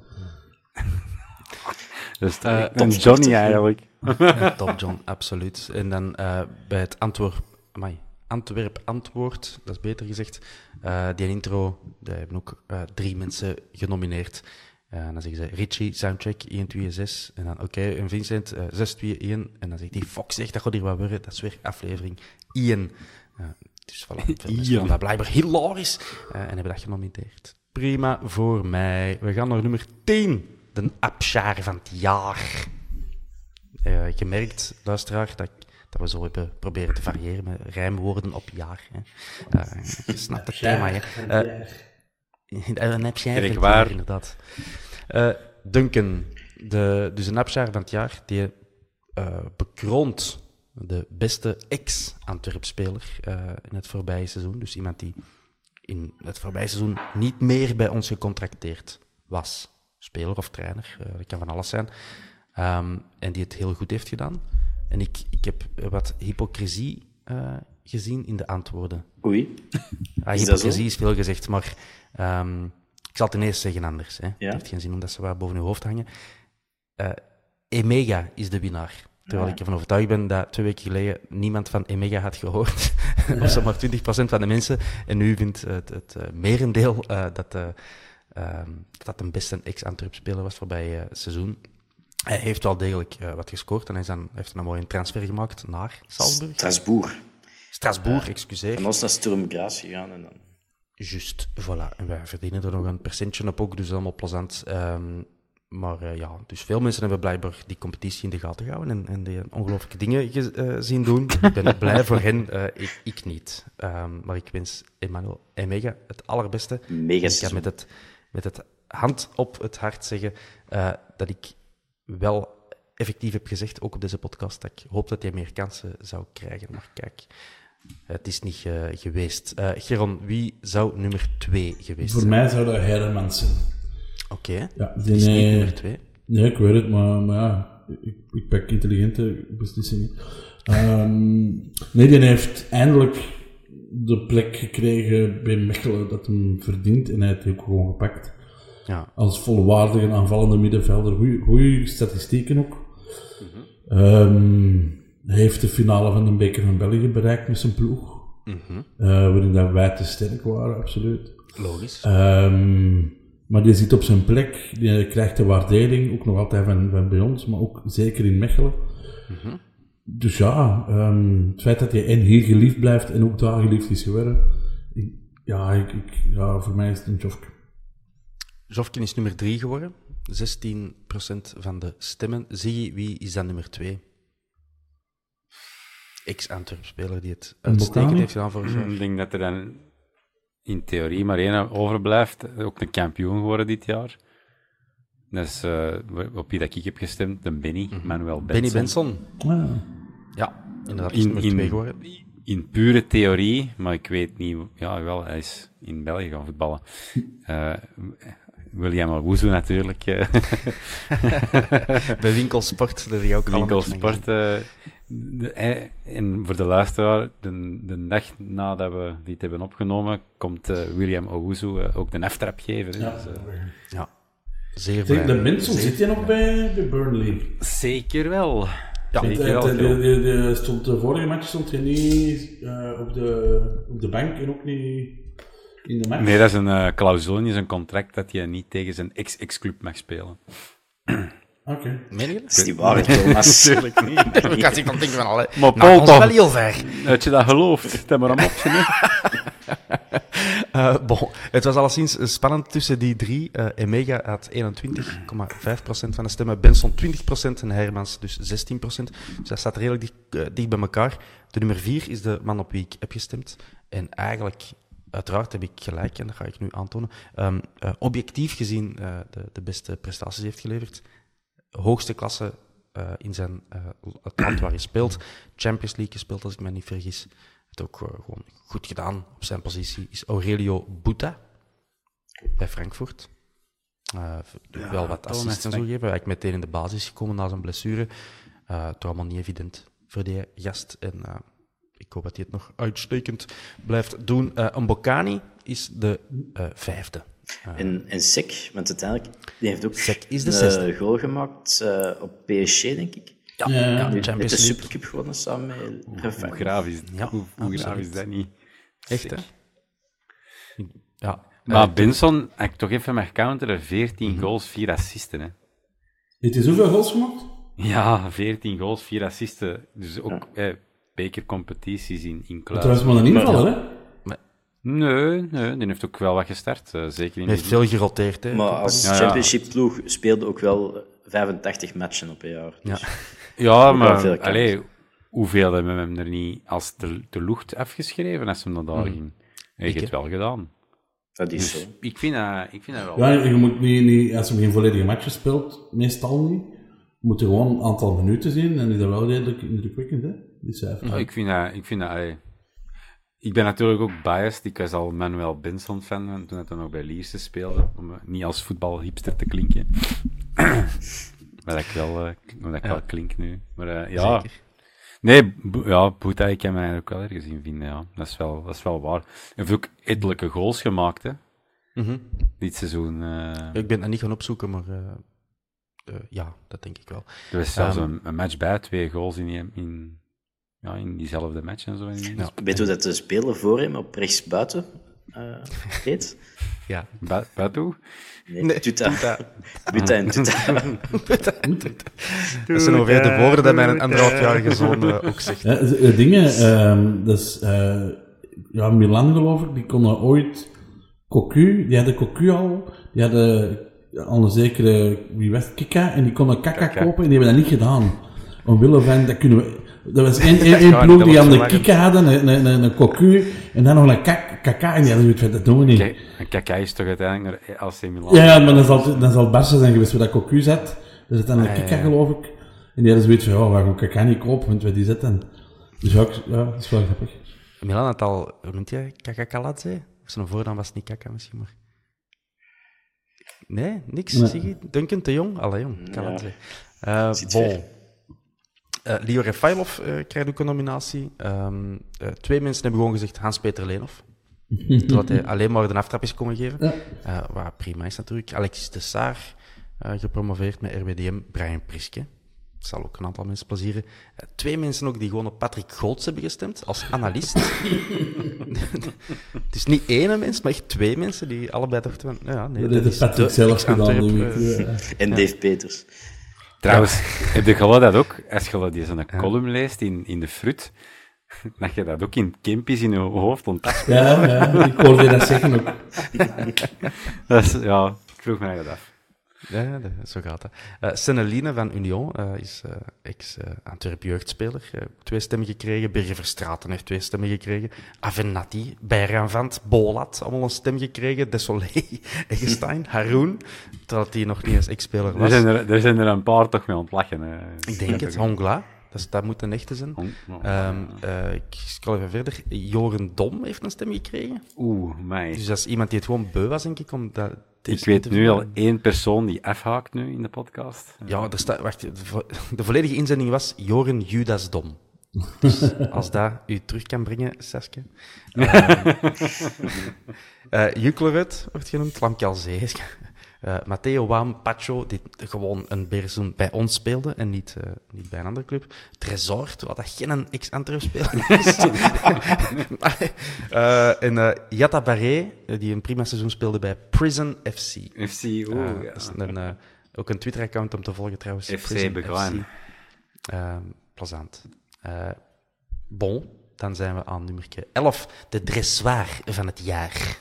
Dus Eh, topsporter. Johnny eigenlijk. Ja, *laughs* Top John, absoluut. En dan eh, bij het Antwerp, amai, Antwerp antwoord, dat is beter gezegd. eh, die intro, daar hebben ook eh, drie mensen genomineerd. En dan zeggen ze Richie, soundtrack 1, 2, 6. En dan oké, en Vincent, eh 6, 2, 1. En dan zegt hij, fuck zeg, dat gaat hier wat worden. Dat is weer aflevering 1. Dus voilà, vonden dat blijkbaar hilarisch. eh, en hebben dat genomineerd. Prima voor mij. We gaan naar nummer 10. De Abschaar van het jaar eh, gemerkt, luisteraar, dat, ik- dat we zo hebben proberen te variëren met rijmwoorden op jaar. Hè. Eh, je snapt het thema, hè. Een absjaar van *laughs* waar. jaar, inderdaad. Duncan, de, dus een absjaar van het jaar, die bekroont de beste ex-Antwerp-speler eh, in het voorbije seizoen. Dus iemand die in het voorbije seizoen niet meer bij ons gecontracteerd was. Speler of trainer, eh, dat kan van alles zijn. Ehm, en die het heel goed heeft gedaan. En ik, ik heb wat hypocrisie eh, gezien in de antwoorden. Oei. *laughs* Ah, hypocrisie is veel gezegd, maar ehm, ik zal het ineens zeggen anders. Hè. Het heeft geen zin om dat ze waar boven uw hoofd hangen. Emega is de winnaar. Terwijl ik ervan overtuigd ben dat twee weken geleden niemand van Emega had gehoord. *laughs* of zomaar 20% van de mensen. En nu vindt het, het eh, merendeel eh, dat, eh, ehm, dat dat een beste ex-Antwerp-speler was voorbij eh seizoen. Hij heeft wel degelijk eh, wat gescoord en hij is dan, heeft een mooie transfer gemaakt naar Salzburg. Strasbourg. Strasbourg, excuseer. Van ons naar Sturm Graz gegaan en dan... Juist, voilà. En wij verdienen er nog een percentje op ook, dus allemaal plezant. Ehm, maar eh, ja, dus veel mensen hebben blijkbaar die competitie in de gaten gehouden en, en die ongelooflijke dingen ge- eh, zien doen. *laughs* Ik ben blij voor hen, eh, ik, ik niet. Ehm, maar ik wens Emmanuel Emega het allerbeste. Mega ik kan met het, met het hand op het hart zeggen eh, dat ik wel effectief heb gezegd, ook op deze podcast, dat ik hoop dat hij meer kansen zou krijgen. Maar kijk, het is niet geweest. Eh Geron, wie zou nummer twee geweest Voor zijn? mij zou dat Hermans zijn. Oké, Ja, is niet eh, nummer twee. Nee, ik weet het, maar, maar ja, ik, ik pak intelligente beslissingen. Ehm, nee, die heeft eindelijk de plek gekregen bij Mechelen dat hem verdient en hij heeft ook gewoon gepakt. Ja. Als volwaardige aanvallende middenvelder. Goede statistieken ook. Ehm, hij heeft de finale van de Beker van België bereikt met zijn ploeg. Eh, waarin dat wij te sterk waren, absoluut. Logisch. Ehm, maar die zit op zijn plek, die krijgt de waardering, ook nog altijd van, van bij ons, maar ook zeker in Mechelen. Dus ja, ehm, het feit dat hij en hier geliefd blijft en ook daar geliefd is geworden, ik- ja, ik, ik, ja, voor mij is het een jofke. Jofkin is nummer 3 geworden. 16% van de stemmen. Ziggy, wie is dan nummer 2? Ex-Antwerp-speler die het uitstekend heeft gedaan vorig jaar. Ik denk dat er dan in theorie maar één overblijft. Ook de kampioen geworden dit jaar. Dat is eh, op wie dat ik heb gestemd, de Benny, Manuel Benson. Benny Benson. Ah, Ja, inderdaad, is In, nummer 2 in, geworden. in pure theorie, maar ik weet niet... Ja, wel, hij is in België gaan voetballen. *laughs* Eh, William Owuzu natuurlijk. eh, *laughs* Bij Winkelsport, dat hij ook allemaal Winkelsport. eh, de- eh, en voor de luisteraar, de, de dag nadat we dit hebben opgenomen, komt eh, William Owuzu eh, ook de aftrap geven. hè. ja. Dus, Ja, zeer blij. de mensen, zit je nog bij, bij Burnley? zeker wel. Ja, Want, zeker wel. de, de, de, de- stond, de vorige match stond hij niet eh, op, de, op de bank en ook niet in de match. Nee, dat is een eh clausule in zijn contract dat je niet tegen zijn ex-ex-club mag spelen. Oké. Meen je dat? Is niet waar, *laughs* Thomas. Natuurlijk niet. *laughs* Ik had zich dan denken van, allee, Maar nou, Paul ons wel heel ver. Dat je dat gelooft, dat maar een optie. hè. *laughs* Eh, bon, het was alleszins spannend tussen die drie. Eh, Emega had 21,5% van de stemmen, Benson 20% en Hermans dus 16%. Dus dat staat redelijk dicht, eh, dicht bij elkaar. De nummer 4 is de man op wie ik heb gestemd. En eigenlijk, uiteraard heb ik gelijk, en dat ga ik nu aantonen, ehm, eh, objectief gezien eh, de, de beste prestaties heeft geleverd. Hoogste klasse eh, in zijn, eh, het land waar hij speelt. Champions League gespeeld, als ik me niet vergis. Het ook eh, gewoon goed gedaan op zijn positie. Is Aurelio Buta bij Frankfurt. Eh, v- wel wat Thomas assists en zo gegeven. Eigenlijk meteen in de basis gekomen na zijn blessure. Eh toch allemaal niet evident voor die gast. En eh, ik hoop dat hij het nog uitstekend blijft doen. Eh Mbokani is de eh, vijfde. En, en Sek, want uiteindelijk, die heeft ook Sek is de een zesde. goal gemaakt eh, op PSG, denk ik. Ja, Ja, ja, ja. De Champions League. Supercup gewonnen samen met Hoe graaf is, Ja, hoe, hoe graaf is dat niet? Echt, hè? Ja. Maar Eh, Benson, als ik toch even mag counteren, 14 Mhm. goals, 4 assisten. Hè. Heeft hij zoveel goals gemaakt? Ja, 14 goals, 4 assisten. Dus ook eh, bekercompetities in, in kluis. Trouwens, maar een invaller, hè? Nee, nee, die heeft ook wel wat gestart. eh, zeker in Hij heeft veel geroteerd, hè? Maar als Ja, ja. championship ploeg speelde ook wel 85 matchen op een jaar. Dus Ja. Ja, maar allee, hoeveel hebben we hem er niet als de, de lucht afgeschreven als hem naar daar ging? Hij heeft het wel gedaan. Dat is Dus zo. ik vind dat, ik vind dat wel. Ja, je moet niet, niet, als je geen volledige matchen speelt, meestal niet, je moet er gewoon een aantal minuten zien en is dat wel redelijk indrukwekkend, hè? Die cijfers. Ja, ik vind dat, ik vind dat, allee, ik ben natuurlijk ook biased. Ik was al Manuel Benson fan toen hij nog bij Lierse speelde, om niet als voetbalhipster te klinken. *coughs* maar dat ik wel, eh, dat ik wel klink nu. Maar eh, ja, Zeker. nee, ja, Boeta, ik kan mij ook wel ergens in vinden, ja. Dat is wel, dat is wel waar. Hij heeft ook etelijke goals gemaakt, hè, Mhm. dit seizoen. eh. Ik ben dat niet gaan opzoeken, maar ja, dat denk ik wel. Er was zelfs Ehm, een, een match bij, twee goals in, in, ja, in diezelfde match en zo. Ja. Weet je hoe dat de speler voor hem op rechts buiten eh heet? Ja. Ba- Batu? Nee, Nee, Tuta. Tuta. Buta *laughs* en Tuta. Dat zijn ongeveer de woorden die mijn anderhalfjarige zoon eh, ook zegt. Ja, dingen, ehm dat is, eh, ja, Milan geloof ik, die konden ooit Cocu, die hadden Cocu al, die hadden al een zekere, wie was het, Kika, en die konden Kaka Kaka. kopen en die hebben dat niet gedaan. Omwille van, dat kunnen we, er was één, *laughs* één, één Ja, ploeg die aan de. Kika hadden, een, een, een, een Cocu, en dan nog een kak, Kaka, en die hadden zoiets dat doen we niet. Kijk, en Kaka is toch uiteindelijk naar AC Milan? Ja, ja, maar dan zal, het- dan zal Barca zijn geweest waar dat Cocu zat. Er zit dan een Ah, ja, Kika, ja. geloof ik. En die hadden zoiets van, ja, waarom Kaka niet kopen, want wat die zit dan. Dus ja, ja, dat is wel grappig. Milan had al, hoe noemt jij? Kakakaladze? Of zijn voornaam was niet Kaka misschien, maar... Nee, niks, Nee. zie je? Duncan te jong? Allee, jong, Kaladze. Eh Zit bon. Eh, Leo Refailov eh, krijgt ook een nominatie. Ehm, eh, twee mensen hebben gewoon gezegd Hans-Peter Leenhoff. *laughs* Terwijl hij alleen maar de aftrap is komen geven. Eh, wat prima is natuurlijk. Alexis de Saar, eh, gepromoveerd met RWDM. Brian Priske. Dat zal ook een aantal mensen plezieren. Twee mensen ook die gewoon op Patrick Goots hebben gestemd als analist. *laughs* het is niet één mens, maar echt twee mensen die allebei dachten van... Ja, nee, Dat dat is Patrick de zelf gedaan. Ja. En Dave Peters. Trouwens, *laughs* heb je gehoord dat ook? Als je die zo'n column leest in, in de frut, *laughs* dat je dat ook in Kempis in je hoofd ontdekt. Ja, ja, ik hoorde dat zeggen ook. *laughs* Dat is, ja, ik vroeg mij dat af. Ja, zo gaat dat. Eh Senneline van Union eh, is eh, ex-Antwerp jeugdspeler. Twee stemmen gekregen. Birger Verstraten heeft twee stemmen gekregen. Avenatti, Vant, Bolat, allemaal een stem gekregen. Desolé, *laughs* Eggestein, *laughs* Haroon, terwijl hij nog niet eens ex-speler Er was. zijn er, er zijn er een paar toch mee ontlachen. Ik denk het, Hongla. Dat, moet een echte zijn. Hong- Hong- Ehm, eh, ik scroll even verder. Joren Dom heeft een stem gekregen. Oeh, mij. Dus dat is iemand die het gewoon beu was, denk ik, om dat... Ik weet nu al één persoon die afhaakt nu in de podcast. Ja, er staat, wacht, de, vo- *laughs* de volledige inzending was Joren Judas Dom. Dus *laughs* als dat u terug kan brengen, Saske. *laughs* Uh, wordt genoemd, Lamkelzee. Uh, Matteo Waam Pacho, die gewoon een beerseizoen bij ons speelde en niet, uh, niet bij een andere club. Tresor, terwijl dat geen ex-Antwerp-speler *laughs* is. uh, en Yatta Barré, die een prima seizoen speelde bij Prison FC. FC, oeh, ja. Een, ook een Twitter-account om te volgen trouwens. FC Begaan. Uh, plezant. Bon, dan zijn we aan nummer 11, de dressoir van het jaar.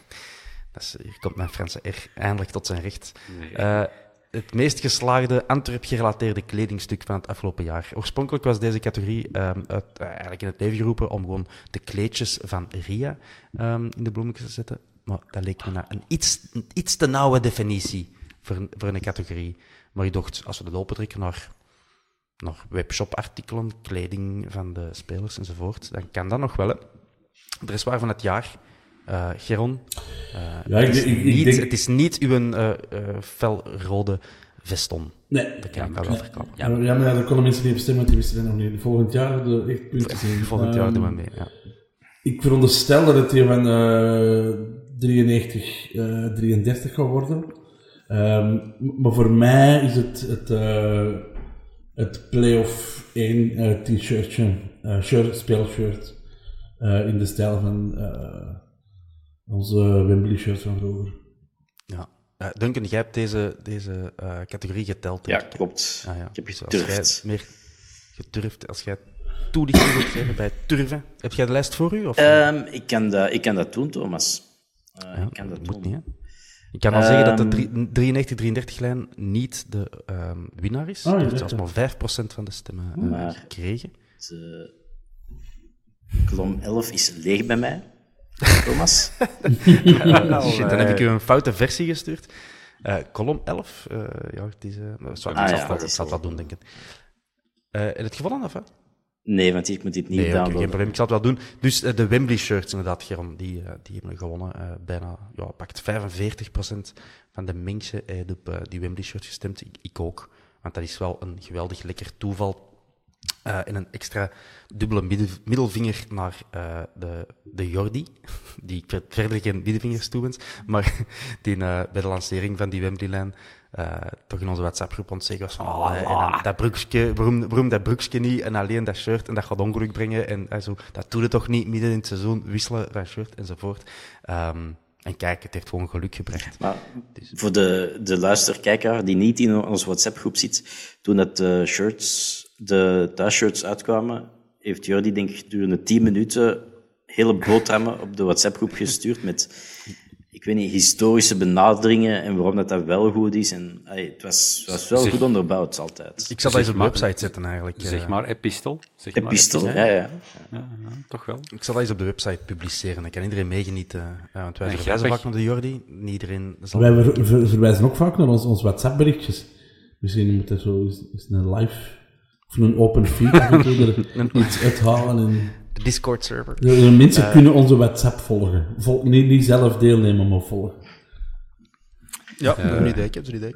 Dat is, hier komt mijn Franse R eindelijk tot zijn recht. Nee. Uh, het meest geslaagde Antwerp-gerelateerde kledingstuk van het afgelopen jaar. Oorspronkelijk was deze categorie um, uit, uh, eigenlijk in het leven geroepen om gewoon de kleedjes van Ria um, in de bloemetjes te zetten. Maar dat leek me naar een iets, een iets te nauwe definitie voor, voor een categorie. Maar ik dacht, als we dat opentrekken naar, naar webshop-artikelen, kleding van de spelers enzovoort, dan kan dat nog wel. Hè. Er is waar van het jaar. Uh, Geron, uh, ja, het, is ik, ik, niet, denk... het is niet uw uh, felrode veston. Nee. Dat kan ik al wel verklappen. Ja. ja, maar ja, er konden mensen niet op stemmen, want die wisten nog niet. Volgend jaar de echt punten zien. Volgend jaar um, doen we mee, ja. Ik veronderstel dat het hier van 93, 33 gaat worden. Um, maar voor mij is het het, het playoff 1 t-shirtje, shirt, speelshirt. Uh, in de stijl van uh, onze Wembley-shirt van vroeger. Ja. Uh, Duncan, jij hebt deze, deze categorie geteld. Ja, klopt. Ah, ja. Ik heb dus geturfd. Als jij meer geturfd, als jij toelichting wilt geven bij turven, heb jij de lijst voor u? Of? Um, ik, kan dat, ik kan dat doen, Thomas. ja, ik kan dat, dat doen. Moet niet, hè? Ik kan al um, zeggen dat de 93-33-lijn niet de um, winnaar is. Oh, Die ja, heeft zelfs maar 5% van de stemmen uh, maar gekregen. De kolom 11 is leeg bij mij, Thomas. *laughs* shit, dan heb ik u een foute versie gestuurd. Uh, kolom 11, uh, ja, het is, uh, sorry, ah, ik zal, ja, het, wel, zal het wel doen, denk ik. Uh, je het gewonnen, of hè? Nee, want ik moet dit niet nee, downloaden. Okay, geen probleem, ik zal het wel doen. Dus uh, de Wembley shirts, inderdaad, Geron, die, uh, die hebben gewonnen. Uh, bijna, ja, pakt 45% van de mensen uh, op die Wembley shirt gestemd. Ik, ik, ook. Want dat is wel een geweldig lekker toeval. Uh, en een extra dubbele middelvinger naar uh, de, de Jordi, *laughs* die ik verder geen middelvingers toewens, maar *laughs* die uh, bij de lancering van die Wembley-lijn toch in onze WhatsApp-groep ontzeggen was van oh, en dan, dat broekje, waarom, waarom dat broekje niet en alleen dat shirt en dat gaat ongeluk brengen en zo, dat doe je toch niet midden in het seizoen, wisselen van shirt enzovoort. Um, en kijk, het heeft gewoon geluk gebracht. Maar voor de, de luisterkijker die niet in onze WhatsApp-groep zit, toen dat de shirts, de thuisshirts uitkwamen, heeft Jordi denk ik gedurende 10 minuten hele boterhammen op de WhatsApp-groep gestuurd met, ik weet niet, historische benaderingen en waarom dat, dat wel goed is. En ay, het, was, het was wel zeg, goed onderbouwd altijd. Ik zal dat eens op de website zetten eigenlijk. Zeg maar epistel. Zeg epistel, maar ja, ja. ja, ja. Toch wel. Ik zal dat eens op de website publiceren. Dan kan iedereen meegenieten. Ja, want wij verwijzen vaak naar de Jordi. Niet iedereen zal... Wij ver, ver, verwijzen ook vaak naar ons, ons WhatsApp-berichtjes. Misschien moet er zo eens een live of een open feed *laughs* er iets uithalen. En... De Discord-server. De mensen uh, kunnen onze WhatsApp volgen. Vol, niet, niet zelf deelnemen, maar volgen. Ja, uh, een idee, een idee.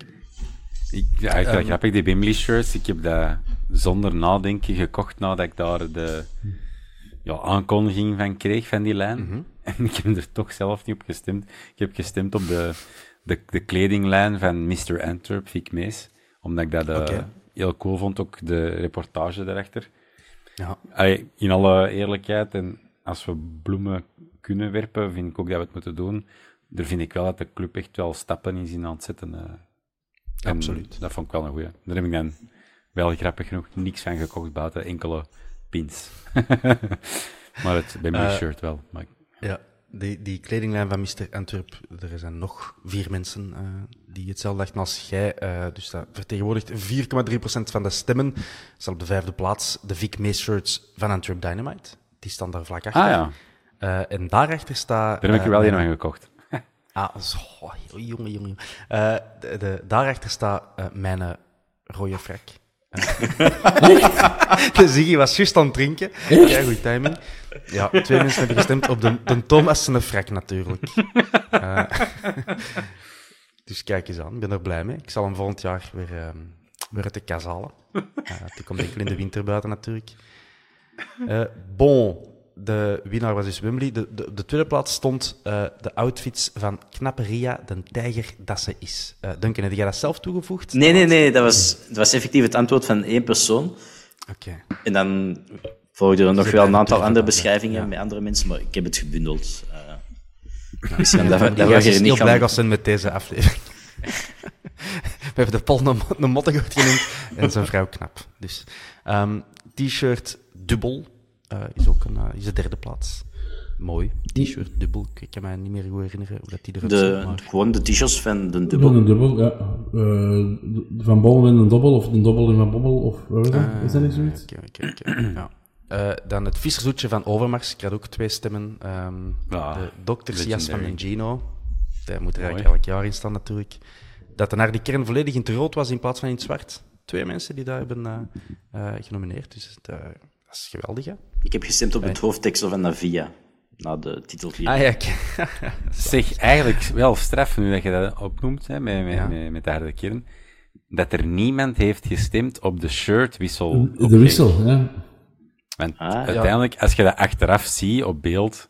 Ik, ja, ik um, grappig, die Wembley shirts. Ik heb dat zonder nadenken gekocht nadat ik daar de ja, aankondiging van kreeg van die lijn. Mhm. *laughs* En ik heb er toch zelf niet op gestemd. Ik heb gestemd op de, de, de kledinglijn van Mr. Antwerp, Vic Mees. Omdat ik dat eh, Oké. Heel cool vond, ook de reportage daarachter. Ja. Allee, in alle eerlijkheid, en als we bloemen kunnen werpen, vind ik ook dat we het moeten doen. Daar vind ik wel dat de club echt wel stappen in zien aan het zetten. eh. Absoluut. Dat vond ik wel een goeie. Daar heb ik dan wel grappig genoeg niks van gekocht buiten enkele pins. *laughs* maar het, bij mijn Eh, shirt wel. Maar Ja, die, die kledinglijn van Mr. Antwerp, er zijn nog vier mensen eh, die hetzelfde dachten als jij. eh, dus dat vertegenwoordigt 4,3% van de stemmen. Staat op de vijfde plaats de Vic Mees shirts van Antwerp Dynamite. Die staan daar vlak achter. Ah ja, Eh, en daarachter staat... daar heb ik er eh, wel een mijn- van gekocht. *laughs* Ah, zo, jongen, jongen, jongen. Eh, de, de, daarachter staat eh, mijn eh, rode frak. *laughs* de Ziggy was juist aan het drinken. Ja, goed timing. Ja, twee mensen hebben gestemd op de, de Thomas frak natuurlijk. Eh, dus kijk eens aan, ik ben er blij mee. Ik zal hem volgend jaar weer, ehm, weer uit de kas halen. *laughs* Die komt enkel in de winter buiten natuurlijk. Eh, bon, de winnaar was dus Wembley. De, de, op de tweede plaats stond eh, de outfits van knappe Ria, de tijger dat ze is. Eh Duncan, heb jij dat zelf toegevoegd? Nee, nee, nee. Dat was, dat was effectief het antwoord van één persoon. Oké. En dan volgden er nog wel een aantal andere beschrijvingen ja. met andere mensen, maar ik heb het gebundeld. Uh, misschien dat, dat, Dat we was hier heel niet blij gaan... gaan zijn met deze aflevering. *laughs* We hebben de Paul een, een mottegoed genoemd en zijn vrouw knap. Dus, ehm, T-shirt dubbel eh, is ook een, eh, is de derde plaats. Mooi. T-shirt dubbel. Ik kan me niet meer goed herinneren hoe dat die eruit De. Maar... gewoon de t-shirts van de Dubbel. dubbel. Een dubbel, ja. Eh, de- van Bommel in een dobbel, of een dobbel in een bobbel, of dat? is dat niet zoiets? Oké, oké, oké. Eh, dan het vissershoedje van Overmars. Ik had ook twee stemmen. Ehm, Ja, de doktersjas van legendary. Gino. Daar moet er eigenlijk elk jaar in staan natuurlijk. Dat de naar die kern volledig in het rood was in plaats van in het zwart. Twee mensen die daar hebben eh, eh, genomineerd. Dus het, eh, dat is geweldig, hè? Ik heb gestemd op het hoofdtekstel van Navia, na de titelclip. Ah ja. *laughs* Zeg, eigenlijk wel straf nu dat je dat opnoemt, hè, met, met, Ja. met, met de harde kern, dat er niemand heeft gestemd op de shirtwissel. De wissel, ja. Want Ah, ja. uiteindelijk, als je dat achteraf ziet op beeld,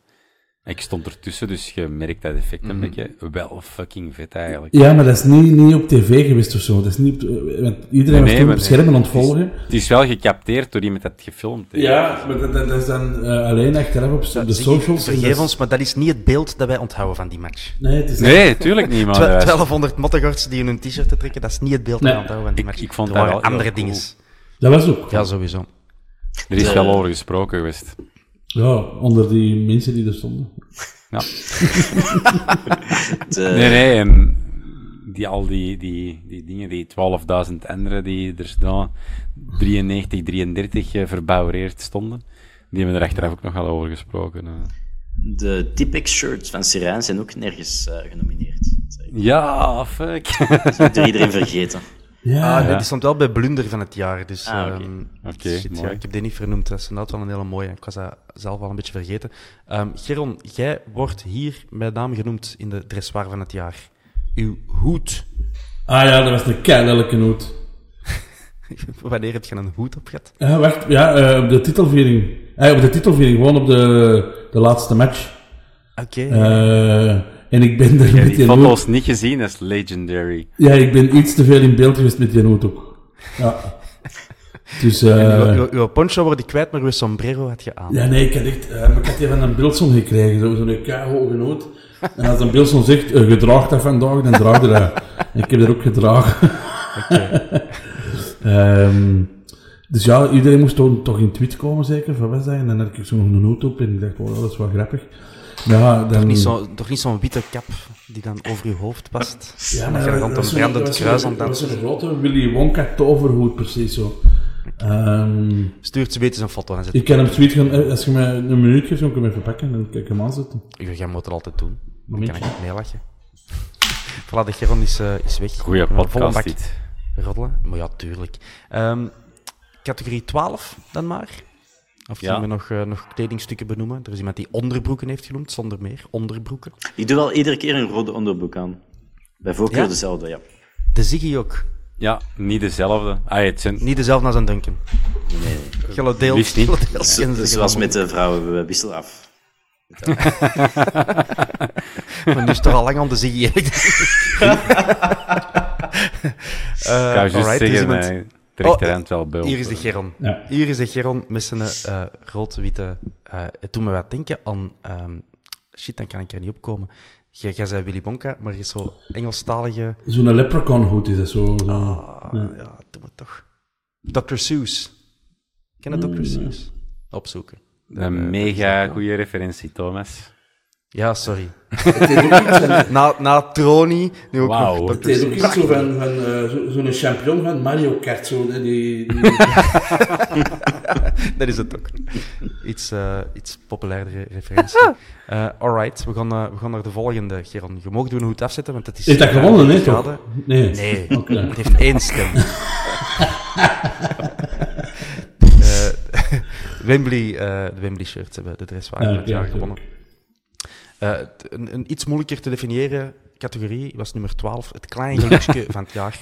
ik stond ertussen, dus je merkt dat effect Mhm. een beetje, wel fucking vet eigenlijk. Ja, maar dat is niet, niet op tv geweest of zo. Dat is niet, op- eh, want iedereen was Nee, toen maar- op schermen aan het volgen. Het is wel gecapteerd door iemand dat gefilmd heeft. Ja, maar dat, is dan eh, alleen achteraf op de socials. Vergeef ons, maar dat is niet het beeld dat wij onthouden van die match. Nee, het is Nee, tuurlijk niet, was- 1200 mottegorts die in hun t-shirt te trekken, dat is niet het beeld dat Nee. wij onthouden van die Ik- match. ik vond er dat waren wel andere cool. dingen. Dat was ook. Ja, sowieso. Er is De- wel over gesproken geweest. Ja, onder die mensen die er stonden. Ja. *laughs* De- Nee, nee, en die, al die, die, die dingen, die 12.000 anderen die er staan, 93, 33 eh, verbouwereerd stonden, die hebben er achteraf ook nog wel over gesproken. eh. De Tipex shirts van Sirijn zijn ook nergens eh, genomineerd. Zeg, Ja, fuck. Dat is door iedereen vergeten. *laughs* Ja, Ah, nee, Ja. die stond wel bij Blunder van het jaar. Dus, Ah, oké. ehm, shit, ja, ik heb die niet vernoemd. Dat is inderdaad wel een hele mooie. Ik was dat zelf al een beetje vergeten. Ehm Geron, jij wordt hier bij naam genoemd in de dressoir van het jaar. Uw hoed. Ah ja, dat was een keilelijke noot. *laughs* Wanneer heb je een hoed op gehad? Ja, wacht. Ja, eh, op de titelviering. Eh, op de titelviering, gewoon op de, de laatste match. Oké. Eh, en ik ben er heb met die foto's noot... niet gezien, is legendary. Ja, ik ben iets te veel in beeld geweest met die noot ook. Ja. *laughs* Dus... eh, uw, poncho word ik kwijt, maar uw sombrero had je aan. Ja, nee, ik had echt... eh, ik had die van een Bilson gekregen, zo- zo'n keihoge noot. En als een Bilson zegt, uh, gedraag dat vandaag, dan draag je dat. *laughs* Ik heb dat ook gedragen. *laughs* Ehm, dus ja, iedereen moest toch, toch in tweet komen, zeker, van wat dat? En dan had ik zo nog een noot op en ik dacht, oh, dat is wel grappig. Ja, dan... Niet zo, toch niet zo'n witte kap die dan over je hoofd past? Ja, dat je rond dat een brandend kruis aan het Dat was dansen een grote Willy Wonka toverhoed, precies zo. Ehm, Stuurt ze beter een foto en zet ik kan hem tweet gaan, eh, als je me een minuut geeft, dan kan ik hem even pakken en dan kan ik hem aanzetten. Jij moet het altijd doen. Dan kan ik niet meelachen. *laughs* Voilà, de Geron is, eh, is weg. Goeie podcast dit. Roddelen. Maar ja, tuurlijk. Ehm, categorie 12 dan maar. Of Ja. we nog, eh, nog kledingstukken benoemen? Er is iemand die onderbroeken heeft genoemd, zonder meer. Onderbroeken. Ik doe wel iedere keer een rode onderbroek aan. Bij voorkeur Ja? dezelfde, ja. De Ziggy ook. Ja, niet dezelfde. Ah, het zijn... Niet dezelfde als een Duncan. Nee, nee. Liefst niet. Zoals met de vrouwen, we wisselen af. *laughs* Maar nu is het toch al lang aan de Ziggy. *laughs* Eh, alright, is zeggen, iemand- rechterhand wel bij ons. Hier is de Geron. Ja. Hier is de Geron met zijn eh rood-witte... eh het doet me wat denken aan... ehm, shit, dan kan ik er niet opkomen. Jij jij zei Willy Bonka, maar je is zo Engelstalige... Zo'n leprechaun hoed is dat zo. zo. Ah, ja. doe me toch. Dr. Seuss. Ken je Dr. Seuss? Opzoeken. Een mega goede referentie, Thomas. Ja, sorry. Het is ook iets van- *laughs* Na, na Troni, nu ook nog het is ook iets zo van, van eh, zo- zo'n champion van Mario Kart. Zo, die, die, *laughs* Dat is het ook. Iets, eh, iets populairdere referentie. Eh alright, we gaan, we gaan naar de volgende, Geron. Je mag doen hoe het afzetten, want het is... Is dat gewonnen, hè, toch? Nee. Nee, *laughs* Oké. het heeft één stem. Eh, Wembley, eh, de Wembley shirts hebben de dresswagen Ja, het ja, jaar tuurlijk. Eh, een, een iets moeilijker te definiëren categorie was nummer 12, het kleine *laughs* van het jaar.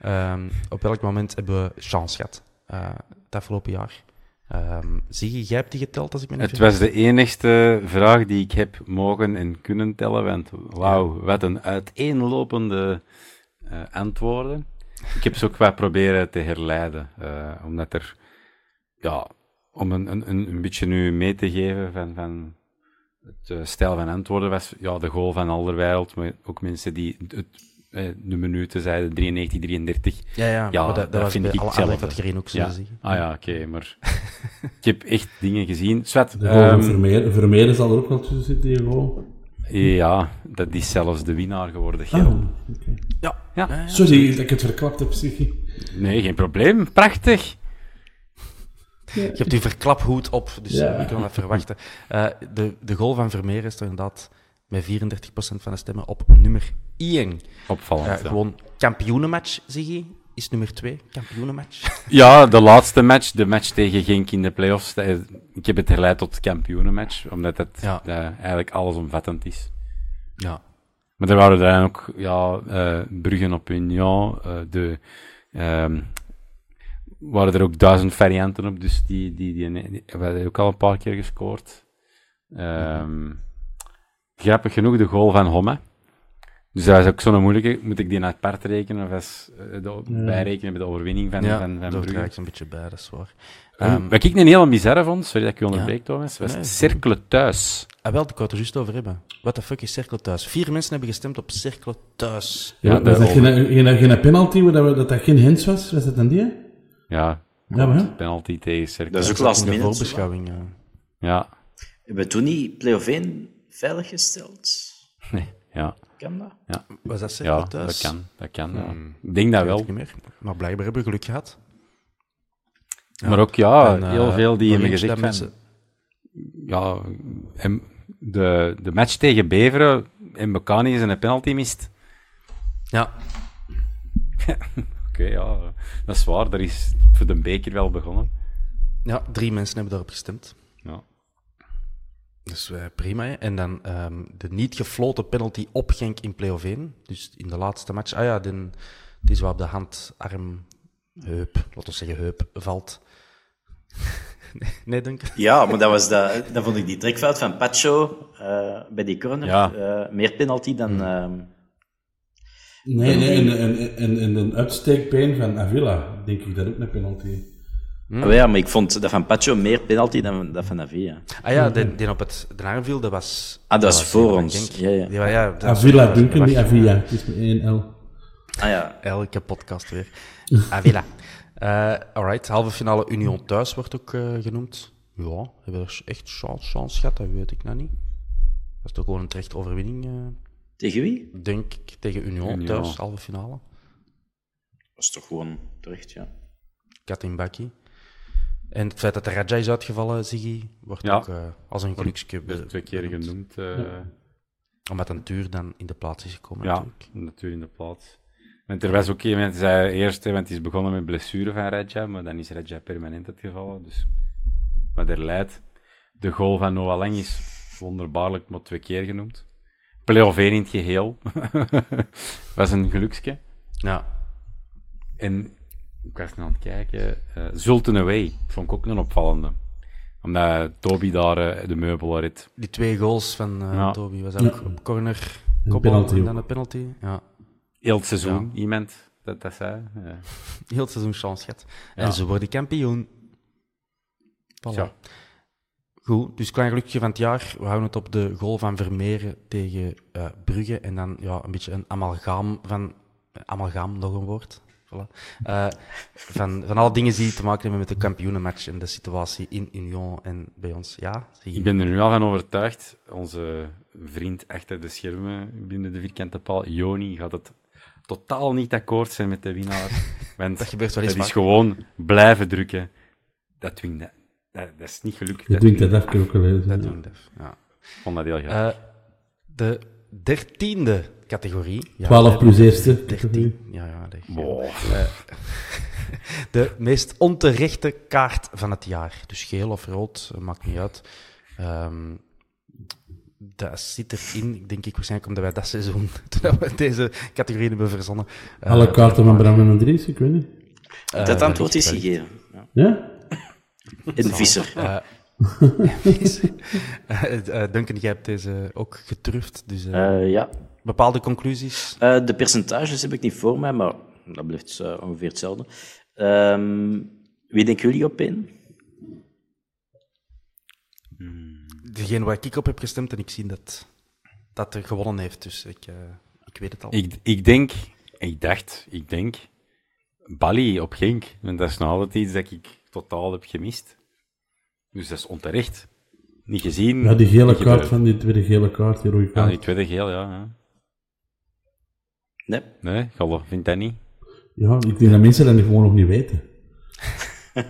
Ehm, op welk moment hebben we chance gehad eh, het afgelopen jaar? Ehm zie je, jij hebt die geteld als ik me niet Het was de enigste vraag die ik heb mogen en kunnen tellen, want wauw, wat een uiteenlopende eh, antwoorden. Ik heb ze ook wat proberen te herleiden, omdat er, ja, om een, een, een een beetje nu mee te geven van, van het eh, stijl van antwoorden was, ja, de goal van Alderweireld, maar ook mensen die het, eh, de minuten zeiden, 93, 33. Ja, ja, Ja, maar dat, dat dat was vind ik hetzelfde. categorieën ook zo Ja. zien. Ah ja, oké, maar ik heb echt dingen gezien. Swat, de goal van ehm, Vermeer, Vermeer zal er ook wel tussen zitten, die goal. Ja, dat is zelfs de winnaar geworden, Ah. Ja, Ja. Sorry dat ik het verklapt heb, Siggy. Nee, geen probleem. Prachtig. Je hebt die verklaphoed op, dus Ja. eh, we kunnen dat verwachten. Eh, de, de goal van Vermeer is toch inderdaad met 34% van de stemmen op nummer 1. Opvallend. Eh, ja. Gewoon kampioenenmatch, zeg je, is nummer 2. Kampioenenmatch. *laughs* Ja, de laatste match, de match tegen Genk in de playoffs. dat is- Ik heb het herleid tot kampioenenmatch, omdat het Ja. eh, eigenlijk allesomvattend is. ja. Maar er waren dan ook ja, eh Bruggen op Union, eh, de, ehm, waren er ook duizend varianten op, dus die, die, die, die hebben ook al een paar keer gescoord. Ehm, Grappig genoeg de goal van Homme. Dus dat is ook zo'n moeilijke. Moet ik die naar apart rekenen of als, eh, de, bijrekenen bij de overwinning van, ja, van, van Brugge? draai ik een beetje bij, dat is waar. Ehm, Ehm, wat ik een heel bizarre vond, sorry dat ik je onderbreek, Thomas, was Nee. cirkelen thuis. ah, wel, ik wou het er juist over hebben. What the fuck is Cirkel thuis? Vier mensen hebben gestemd op Cirkel thuis. Ja, Ja, was dat geen, geen, geen penalty, dat, we- dat dat geen hints was? Was dat dan die? Ja, Ja, maar penalty tegen Cercle. Dat is ook in last minute. voorbeschouwing. ja. Ja, Hebben we toen niet play-off 1 veiliggesteld? nee, ja, Kan dat? Was dat Cirkel ja thuis? dat kan. Dat kan ja. Ik denk dat wel. niet meer. Maar blijkbaar hebben we geluk gehad. Maar ook, ja, En, eh, heel veel die hebben gezegd dat van... mensen- Ja, en de, de match tegen Beveren, en Bocani is een penalty mist. Ja, *laughs* Oké, ja, dat is waar. Daar is voor de beker wel begonnen. ja, drie mensen hebben daarop gestemd. Ja. Dus eh, prima. hè. En dan ehm, de niet gefloten penalty op Genk in play-off 1. Dus in de laatste match. Ah ja, den, die is wel op de hand, arm, heup, laten we zeggen heup, valt. *laughs* nee, denk ik. Ja, maar dat, was dat, dat vond ik die trekfout van Pacho eh, bij die corner. Ja. eh, meer penalty dan... ehm, Nee, nee, en, en, en, en een uitsteekbeen van Avila, denk ik dat ook een penalty. oh ja, maar ik vond dat van Pacho meer penalty dan dat van Avila. Ah ja, die, die op het de arm viel, dat was... Ah, dat was voor die ons. Ja, ja. Die ja, dat was- Avila Duncan, was- Avila. Het is met één L. Ah ja, Elke podcast weer. *laughs* Avila. Eh alright, halve finale Union thuis wordt ook eh, genoemd. Ja, hebben we er echt chance, chance gehad? Dat weet ik nou niet. Dat is toch gewoon een terechte overwinning, eh, tegen wie? denk ik, tegen Union, Union. thuis, halve finale. Dat is toch gewoon terecht, ja. Katin Baki. En het feit dat de Raja is uitgevallen, Ziggy, wordt Ja. ook eh, als een geluksje Dat is twee keer genoemd. eh, Omdat een duur dan in de plaats is gekomen. ja, natuurlijk. natuurlijk in de plaats. Want er was ook iemand die zei eerst, hè, want het is begonnen met blessure van Redja, maar dan is Redja permanent uitgevallen. Dus wat er leidt. De goal van Noah Lang is wonderbaarlijk maar twee keer genoemd. Play-off 1 in het geheel. *laughs* was een geluksje. Ja. En ik was nu aan het kijken. eh Zulten Away vond ik ook een opvallende. Omdat Toby daar eh, de meubel reed. Die twee goals van eh, Ja. Toby was ook op corner, koppel en dan een penalty. Ja. Heel het seizoen, iemand dat dat zei. Ja. *laughs* Heel het seizoen chance gehad. En ze worden kampioen. Voilà. Goed, dus klein gelukje van het jaar. We houden het op de goal van Vermeeren tegen eh, Brugge. En dan ja, een beetje een amalgaam van... Amalgaam, nog een woord. Voilà. Eh, van, van alle dingen die te maken hebben met de kampioenenmatch en de situatie in Union en bij ons. Ja. Ik ben er nu al van overtuigd. Onze vriend achter de schermen binnen de vierkante paal, Joni, gaat het totaal niet akkoord zijn met de winnaar. *laughs* Want Dat gebeurt wel eens het is gewoon blijven drukken. Dat dwingt dat. Dat, dat is niet gelukt. Je dwingt dat even ook wel eens. Dat ja. doen we. Ja. Ik vond dat heel graag. Eh, de dertiende categorie. Ja, 12 we plus eerste 13. Ja, ja. De, Boah. Eh, *laughs* de meest onterechte kaart van het jaar. Dus geel of rood, eh, maakt niet uit. Ehm, dat zit erin, denk ik waarschijnlijk omdat wij dat seizoen, *laughs* toen we deze categorie hebben verzonnen. Alle kaarten van Bram en Andries, ik weet niet. eh, dat antwoord is gegeven. Ja. Ja? En Visser. Eh, *laughs* eh, eh, Duncan, jij hebt deze ook getruft, dus ja. bepaalde conclusies. Eh, de percentages heb ik niet voor mij, maar dat blijft ongeveer hetzelfde. Ehm, wie denken jullie op één? Degene waar ik op heb gestemd en ik zie dat dat er gewonnen heeft, dus ik, eh, ik weet het al. Ik, ik denk, ik dacht, ik denk, Bali op Genk. Want dat is nog altijd iets dat ik totaal heb gemist. Dus dat is onterecht. Niet gezien. Ja, die gele kaart van die tweede gele kaart, die rode Ja, kaart. die tweede geel, ja. ja. Nee. Nee, Galle, vindt dat niet? Ja, ik denk dat mensen dat gewoon nog niet weten. *laughs*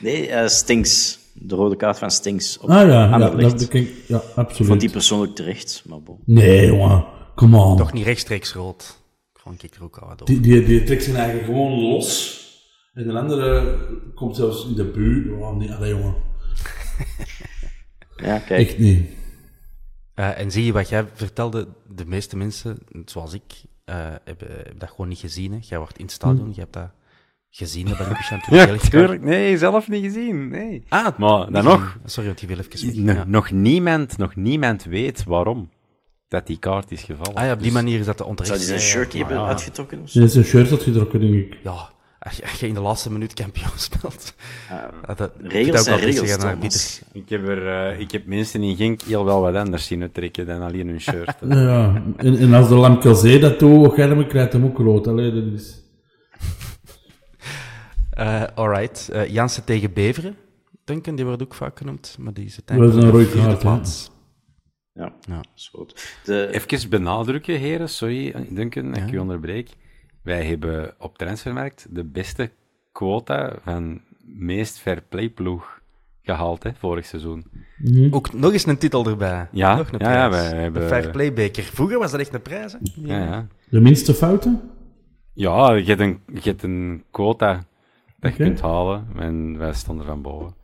Nee, eh, Stinks. De rode kaart van Stinks op Ah ja, ja, dat, dat, ja absoluut. Vond die persoonlijk terecht, maar bon. Nee, jongen, come on. Toch niet rechtstreeks rood. Gewoon kijk er ook al wat op. Die, die, die trekt zijn eigen gewoon los. En de andere komt zelfs in de buurt. Oh, nee, allee, jongen. Ja, kijk. Echt niet. Eh, en zie je wat jij vertelde, de meeste mensen, zoals ik, eh, hebben, hebben dat gewoon niet gezien. Hè. Jij wordt in het stadion, je hebt dat gezien, dat ben ik aan het Ja, heel tuurlijk. Nee, zelf niet gezien. Nee. Ah, Maar dan nog. Sorry, want je wil even weg. N- Ja. nog, niemand, nog niemand weet waarom dat die kaart is gevallen. Ah ja, op die Dus- manier is dat de onterecht. Zou zijn Ja, ja. shirt hebben uitgetrokken of zo? Ze is een shirt uitgedrukt, denk ik. Ja, als je, als je in de laatste minuut kampioen speelt. Dat, regels zijn ook wel regels, zeggen naar Thomas. Ik heb, er, eh, ik heb mensen in Genk heel wel wat anders zien uittrekken dan alleen hun shirt. Ja, ja. En, en als de Lamkelzee dat doet, Germen krijgt hem ook rood. Allee, dat is... Eh, alright. Eh, Jansen tegen Beveren. Duncan, die wordt ook vaak genoemd, maar die is Dat is een de rode vierde plaats. Ja, Ja. is goed. De, Even benadrukken, heren, sorry Duncan, dat ik u onderbreek. Wij hebben op Transfermarkt de beste quota van meest fair play ploeg gehaald, hè, vorig seizoen. Ook nog eens een titel erbij. Ja, nog een ja, ja, wij hebben- De Fair Play beker. Vroeger was dat echt een prijs, hè? Ja, ja. De minste fouten? ja je, hebt een, je hebt een quota dat je kunt halen en wij stonden van boven.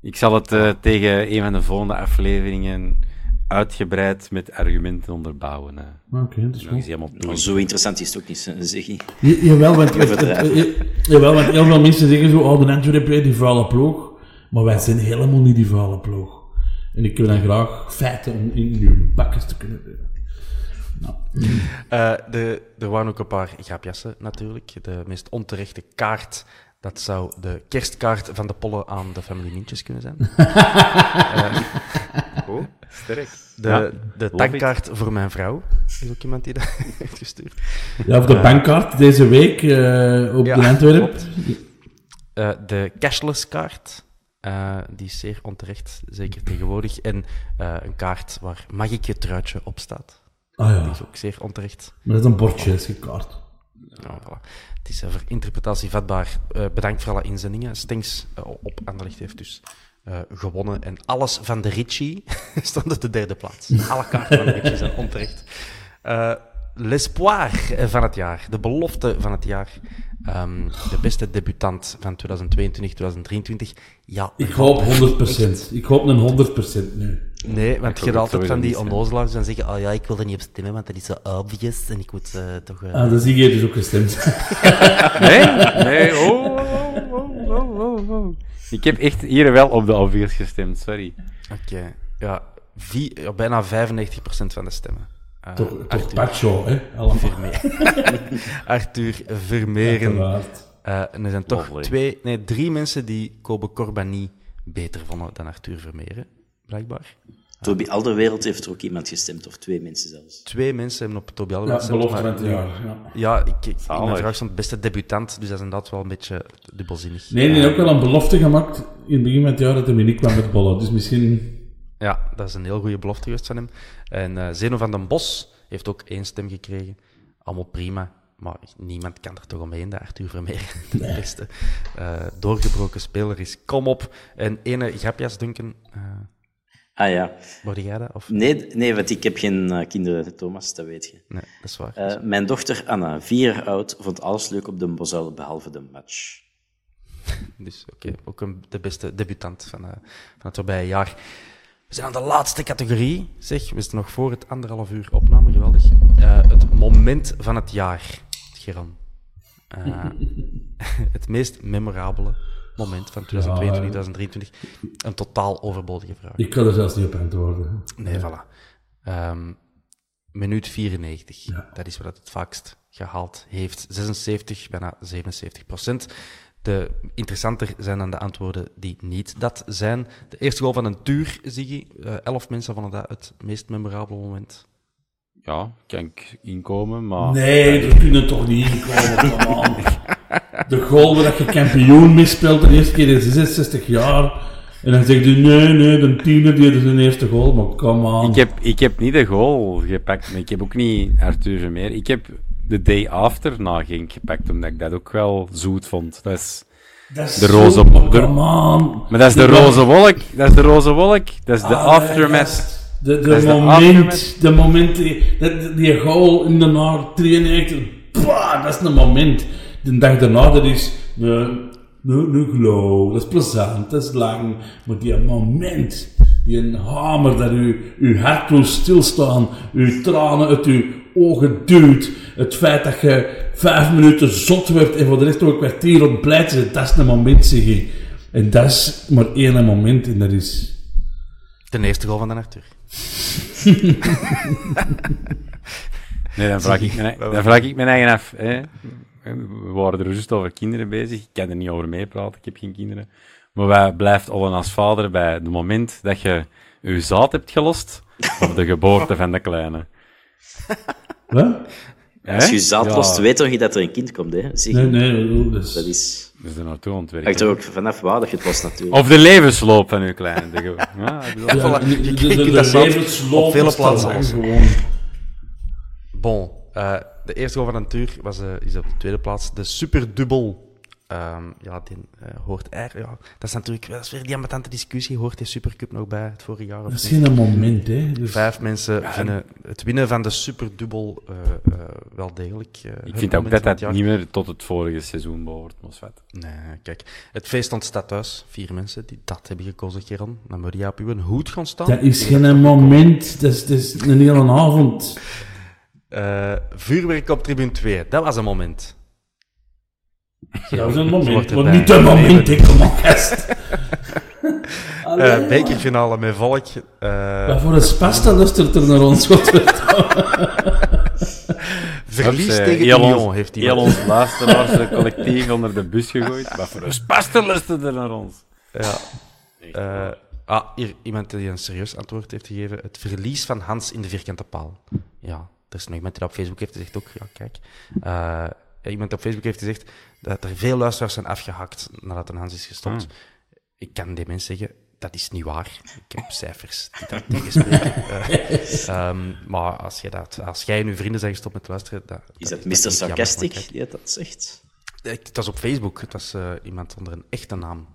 Ik zal het eh, tegen een van de volgende afleveringen uitgebreid met argumenten onderbouwen. hè. Ah, Oké, dat is helemaal nou, zo interessant is het ook niet, zeg je. Ja, jawel, want, *laughs* jawel, want heel veel mensen zeggen zo, oh, de Antwerp heeft die vuile ploeg. Maar wij zijn helemaal niet die vuile ploeg. En ik wil dan graag feiten om in uw bakkes te kunnen doen. Nou, Eh, de, er waren ook een paar grapjassen, natuurlijk. De meest onterechte kaart, dat zou de kerstkaart van de pollen aan de familie Mintjes kunnen zijn. *laughs* *laughs* Oh, sterk. De, Ja, de tankkaart voor mijn vrouw, is ook iemand die dat *laughs* heeft gestuurd. ja, of de bankkaart deze week eh, op Ja, de Antwerp. Eh, de cashless kaart, eh, die is zeer onterecht, zeker tegenwoordig. En eh, een kaart waar mag ik je truitje op staat. Ah ja, Die is ook zeer onterecht. maar dat is een bordje, dat is. Ja, voilà. Het is voor interpretatie vatbaar. Eh, bedankt voor alle inzendingen. Stings eh, op Anderlecht heeft dus eh, gewonnen. En alles van de Ritchie *laughs* stond op de derde plaats. Alle kaarten van de Ritchie zijn onterecht. L'espoir van het jaar. De belofte van het jaar. Ehm, de beste debutant van 2022, 2023. Ja, Ik hoop 100%. Ik hoop een 100% nu. Nee, want je hebt het altijd van die onnozelaars die dan zeggen, oh ja, ik wil er niet op stemmen, want dat is zo obvious en ik moet eh, toch... eh, Ah, dan zie je dus ook gestemd. *laughs* Nee? Nee, oh, oh, oh, oh, oh, oh. Ik heb echt hier wel op de obvious gestemd, sorry. Oké, ja, bijna 95% van de stemmen. Eh, toch, Pacho, hè? Allemaal. Vermeer. *laughs* Arthur Vermeeren. Uiteraard. Eh, en er zijn toch Lovely. twee, nee, drie mensen die Kobe Corbani beter vonden dan Arthur Vermeeren, blijkbaar. Toby Alderwereld heeft er ook iemand gestemd, of twee mensen zelfs. Twee mensen hebben op Toby Ja, Alderweireld belofte gestemd, van maar- jaar. Ja. Ja, ik, ik, mijn vraag stond beste debutant, dus dat is inderdaad wel een beetje dubbelzinnig. Nee, heeft ook wel een belofte gemaakt in het begin van het jaar dat hij niet kwam met bollen. Dus misschien... Ja, dat is een heel goede belofte geweest van hem. En eh Zeno van den Bos heeft ook één stem gekregen. Allemaal prima. Maar niemand kan er toch omheen dat Arthur Vermeer *laughs* de beste eh, doorgebroken speler is. Kom op. En ene grapjas, Duncan. eh Ah ja. word jij dat? Of? Nee, nee want ik heb geen eh, kinderen, Thomas, dat weet je. Nee, dat is waar. Eh, mijn dochter Anna, vier jaar oud, vond alles leuk op de Bosuil, behalve de match. Dus oké, ook een, de beste debutant van, eh, van het voorbije jaar. We zijn aan de laatste categorie. Zeg, we zitten nog voor het anderhalf uur opname. Geweldig. Het moment van het jaar, Geron. Eh, *laughs* het meest memorabele moment van 2022, 2023. Een totaal overbodige vraag. Ik kan er zelfs niet op antwoorden. Nee, voilà. Ehm, minuut 94. Dat is wat het vaakst gehaald heeft. 76, bijna 77 procent. De interessanter zijn dan de antwoorden die niet dat zijn. De eerste goal van een tuur, Ziggy. Eh, elf mensen vonden dat het meest memorabele moment. Ja, kan ik inkomen, maar... Nee, we kunnen toch niet inkomen. *laughs* De goal waar je kampioen meespeelt de eerste keer in 66 jaar. En dan zegt u, nee, nee, de tiener die is zijn eerste goal, maar come on. Ik heb, ik heb niet de goal gepakt, maar ik heb ook niet Arthur Vermeer. Ik heb de day after na Genk gepakt, omdat ik dat ook wel zoet vond. Dat is, Dat is de roze- de- on. maar dat is de roze wolk, dat is de roze wolk, dat is de Ah, aftermath. De, de moment, de moment, die, die, die goal in de naar 93, bah, dat is een moment. De dag daarna, dat is een, een, een glow, dat is plezant, dat is lang. Maar die moment, die een hamer dat u, uw hart doet stilstaan, uw tranen uit uw ogen duwt, het feit dat je vijf minuten zot wordt en voor de rest nog een kwartier ontblijt zit, dat is een moment, zeg ik. En dat is maar één moment en dat is... De eerste goal van de Arthur. *laughs* Nee, dan vraag, ik mijn, dan vraag ik mijn eigen af. Hè. We waren er juist over kinderen bezig. Ik kan er niet over meepraten, ik heb geen kinderen. Maar wij blijft allen als vader bij het moment dat je je zaad hebt gelost op de geboorte van de kleine. Wat? Als je je zaad Ja. lost, weet toch niet dat er een kind komt, hè? Je? Nee, nee, dat is... Dat is... Dus er naartoe ontwerpen. Er ook vanaf waar dat je het lost, natuurlijk. Of de levensloop van uw kleine. De ge- *laughs* ja, ik Ja, de- de- levensloop op vele plaatsen gewoon. Bon, eh, de eerste goal van een tuur was, eh, is op de tweede plaats. De superdubbel. Ehm ja, die eh, hoort er. Ja, dat is natuurlijk dat is weer die ambetante discussie. Hoort die Supercup nog bij het vorige jaar? Of Dat is geen moment, hè. Dus Vijf mensen vinden het winnen van de superdubbel eh, eh, wel degelijk. eh, Ik vind ook dat dat niet meer tot het vorige seizoen behoort, Mosvat. Nee, kijk. Het feest ontstaat thuis. Vier mensen die dat hebben gekozen, Geron. Dan moet je op uw hoed gaan staan. dat is geen moment, dat is, dat is een hele avond. Eh, vuurwerk op tribune 2. Dat was een moment. Dat is een moment, maar niet een moment, ik kom op. *laughs* *laughs* Eh, bekerfinale met volk. eh, Wat voor een spasta luistert er naar ons, godverdomme. *laughs* verlies Hups, tegen ons- heeft hij. Heel ons luisteraars collectief onder de bus gegooid. Wat voor een spasten luisterde naar ons. Ja. Eh, ah, hier, iemand die een serieus antwoord heeft gegeven. Het verlies van Hans in de vierkante paal. Ja, er is nog iemand die dat op Facebook heeft gezegd ook. Ja, kijk. Eh, iemand op Facebook heeft gezegd dat er veel luisteraars zijn afgehakt nadat een Hans is gestopt. Ik kan die mensen zeggen, dat is niet waar. Ik heb cijfers die dat *laughs* tegenspreken. Eh, ehm, maar als, je dat, als jij en je vrienden zijn gestopt met luisteren... Dat, Is dat vind Mr. jammer, Sarcastic die dat zegt? ik- Het was op Facebook. Het was eh, iemand onder een echte naam.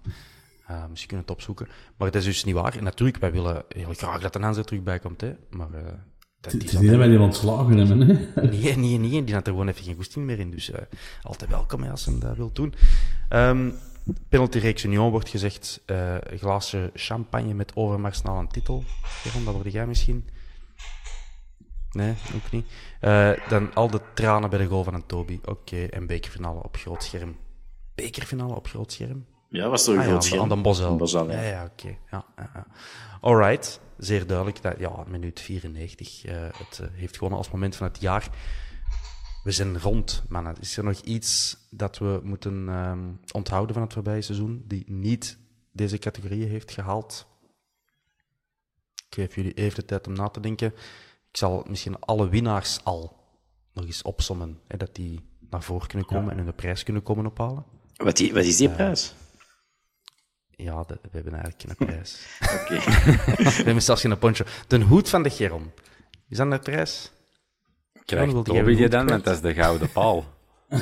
Uh, misschien kunnen we het opzoeken. Maar dat is dus niet waar. En natuurlijk, wij willen heel graag dat een Hans er terug bij komt. Hè. Maar eh, dat Het is niet dat wij die ontslagen hebben, hè. *laughs* Nee, nee, nee. Die had er gewoon even geen goesting meer in. Dus eh, altijd welkom hè, als hij dat wil doen. Ehm, penaltyreeks Union wordt gezegd. eh, een glaasje champagne met overmars naar een titel. Jeroen, dat word jij misschien? Nee, ook niet. Eh, dan al de tranen bij de goal van een Toby. Oké, en bekerfinale op groot scherm. Bekerfinale op groot scherm? Ja, was toch een Ah ja, groot aan de- scherm? aan de Bosel. Ja, ja. ja, oké. Ja, ja, ja. Alright, zeer duidelijk. Dat, ja, minuut 94. eh, het eh, heeft gewoon als moment van het jaar. We zijn rond, mannen. Is er nog iets dat we moeten ehm, onthouden van het voorbije seizoen, die niet deze categorieën heeft gehaald? Ik geef jullie even de tijd om na te denken. Ik zal misschien alle winnaars al nog eens opsommen, hè, dat die naar voren kunnen komen en hun prijs kunnen komen ophalen. Wat, die, wat is die prijs? Ja, de- we hebben eigenlijk geen prijs. *laughs* Oké. *laughs* we hebben zelfs geen poncho. De hoed van de Geron. Is dat een prijs? Krijgt Toby een die dan, kwijt? want dat is de gouden paal. *laughs*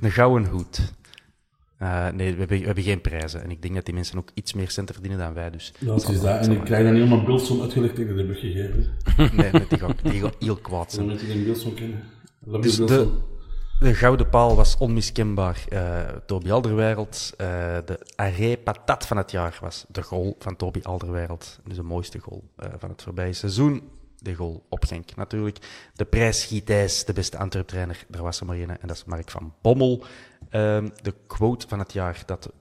Een gouden hoed. Eh, nee, we hebben, we hebben geen prijzen. En ik denk dat die mensen ook iets meer centen verdienen dan wij. Dus Ja, het is dat. En ik krijg dan helemaal Bilson uitgelegd tegen de heb ik gegeven. nee, met die, ga, die gaat heel kwaad Dan zijn. moet je geen Bilson kennen. Dus de. De gouden paal was onmiskenbaar. eh Toby Alderweireld. Eh, de arrêt patat van het jaar was de goal van Toby Alderweireld. Dus de mooiste goal eh, van het voorbije seizoen. De goal op Genk natuurlijk. De prijs Gietijs, de beste Antwerp-trainer. Daar was er maar één, en dat is Mark van Bommel. Ehm, de quote van het jaar, dat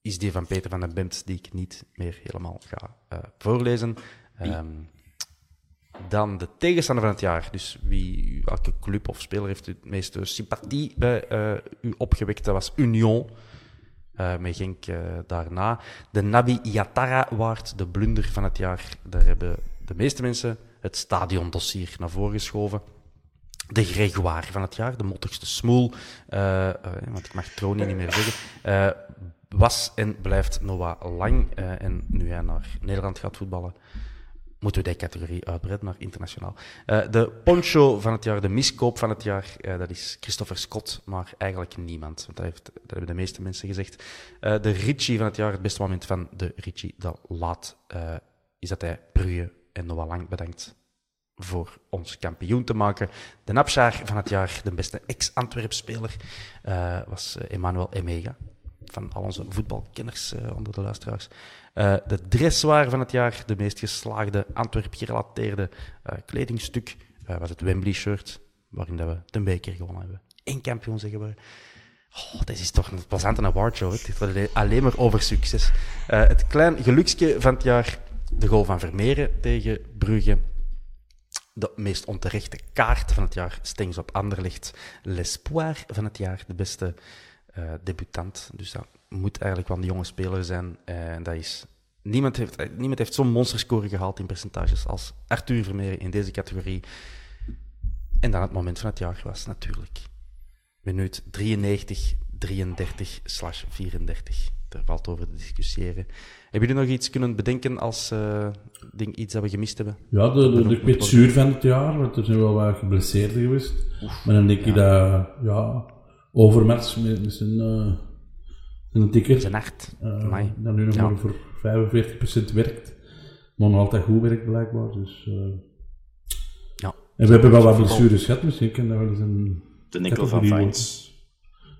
is die van Peter van den Bemt, die ik niet meer helemaal ga voorlezen. Dan de tegenstander van het jaar. Dus wie, welke club of speler heeft het meeste sympathie bij eh, u opgewekt? Dat was Union. Eh met Genk eh, daarna. De Nabi Yatara Award, de blunder van het jaar. Daar hebben de meeste mensen het stadiondossier naar voren geschoven. De Gregoire van het jaar, de mottigste smoel. want ik mag Troni niet meer zeggen. was en blijft Noah Lang. en nu hij naar Nederland gaat voetballen, moeten we die categorie uitbreiden naar internationaal. Eh, de poncho van het jaar, de miskoop van het jaar, eh, dat is Christopher Scott, maar eigenlijk niemand. Want dat, hebben de meeste mensen gezegd. Eh, de Ritchie van het jaar, het beste moment van de Ritchie, dat laat, is dat hij Brugge en Noah Lang bedankt voor ons kampioen te maken. De Napsjaar van het jaar, de beste ex-Antwerp-speler, was Emmanuel Emega. Van al onze voetbalkenners onder de luisteraars. Eh, de dressoir van het jaar, de meest geslaagde Antwerp-gerelateerde eh, kledingstuk, eh, was het Wembley-shirt, waarin dat we de beker gewonnen hebben. Eén kampioen zijn geworden. Oh, dit is toch een plezante awardshow. Het gaat alleen maar over succes. Het klein geluksje van het jaar, de goal van Vermeeren tegen Brugge. De meest onterechte kaart van het jaar, Stengs op Anderlecht. L'espoir van het jaar, de beste debutant. Dus dat moet eigenlijk wel een jonge speler zijn. Eh, En dat is... Niemand heeft, eh, niemand heeft zo'n monsterscore gehaald in percentages als Arthur Vermeeren in deze categorie. En dan het moment van het jaar was natuurlijk minuut 93, 33 slash 34. Daar valt over te discussiëren. Hebben jullie nog iets kunnen bedenken als eh, ding, iets dat we gemist hebben? Ja, de, de, de kwetsuur van het jaar, want er zijn wel wat geblesseerden geweest. maar dan denk ik dat, ja, Overmars met, met zijn, tikker, Zijn hart. eh, Amai. dat nu nog Ja. maar voor 45% werkt. Maar nog altijd goed werkt blijkbaar, dus... eh. Ja. En we hebben wel wat blessures gehad, misschien kan dat wel eens een... De enkel van Vines.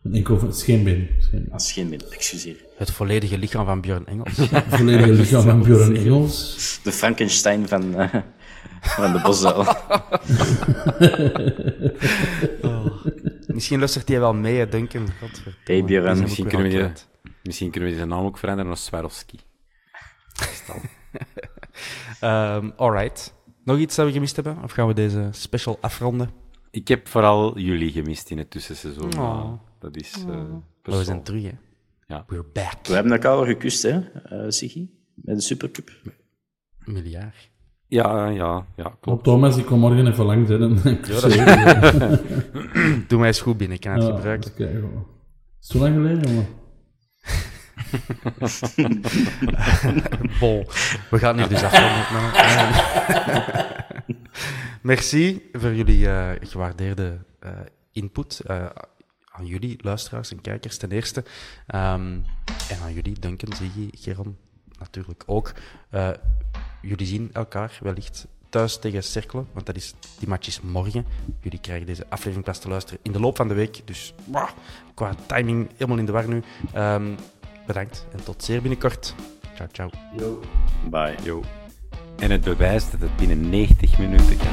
Een enkel van scheenbeen. scheenbeen. Als geen min, excuseer. Het volledige lichaam van Björn Engels. *laughs* Volledige lichaam van Björn Engels. De Frankenstein van, eh, van de Bosel. *laughs* *laughs* Misschien luistert hij wel mee, Duncan. Godverdomme. Hey, Björn, Die Misschien kunnen, we die, misschien kunnen we zijn naam ook veranderen naar Swarovski. *laughs* Ehm, alright. Nog iets dat we gemist hebben? Of gaan we deze special afronden? Ik heb vooral jullie gemist in het tussenseizoen. Oh. Dat is eh Maar we zijn terug, hè. Ja. We're back. We hebben elkaar al gekust, hè, uh, Siggy? Met de Supercup. Miljard. Ja, ja, ja, klopt. Thomas, ik kom morgen even langs. Hè, dan *laughs* Ja, dat. *laughs* Doe mij eens goed binnen, ik kan het Ja, gebruiken. het zo lang geleden, jongen? *laughs* Bon, we gaan hier dus afronden. Merci voor jullie eh, gewaardeerde eh, input. eh, aan jullie, luisteraars en kijkers ten eerste. Ehm, en aan jullie, Duncan, Ziggy, Geron, natuurlijk ook. Jullie zien elkaar wellicht thuis tegen Cerkelen, want dat is, die match is morgen. Jullie krijgen deze aflevering pas te luisteren in de loop van de week. Dus bah, qua timing helemaal in de war nu. Ehm, bedankt en tot zeer binnenkort. Ciao, ciao. Bye. Yo. En het bewijst dat het binnen 90 minuten kan.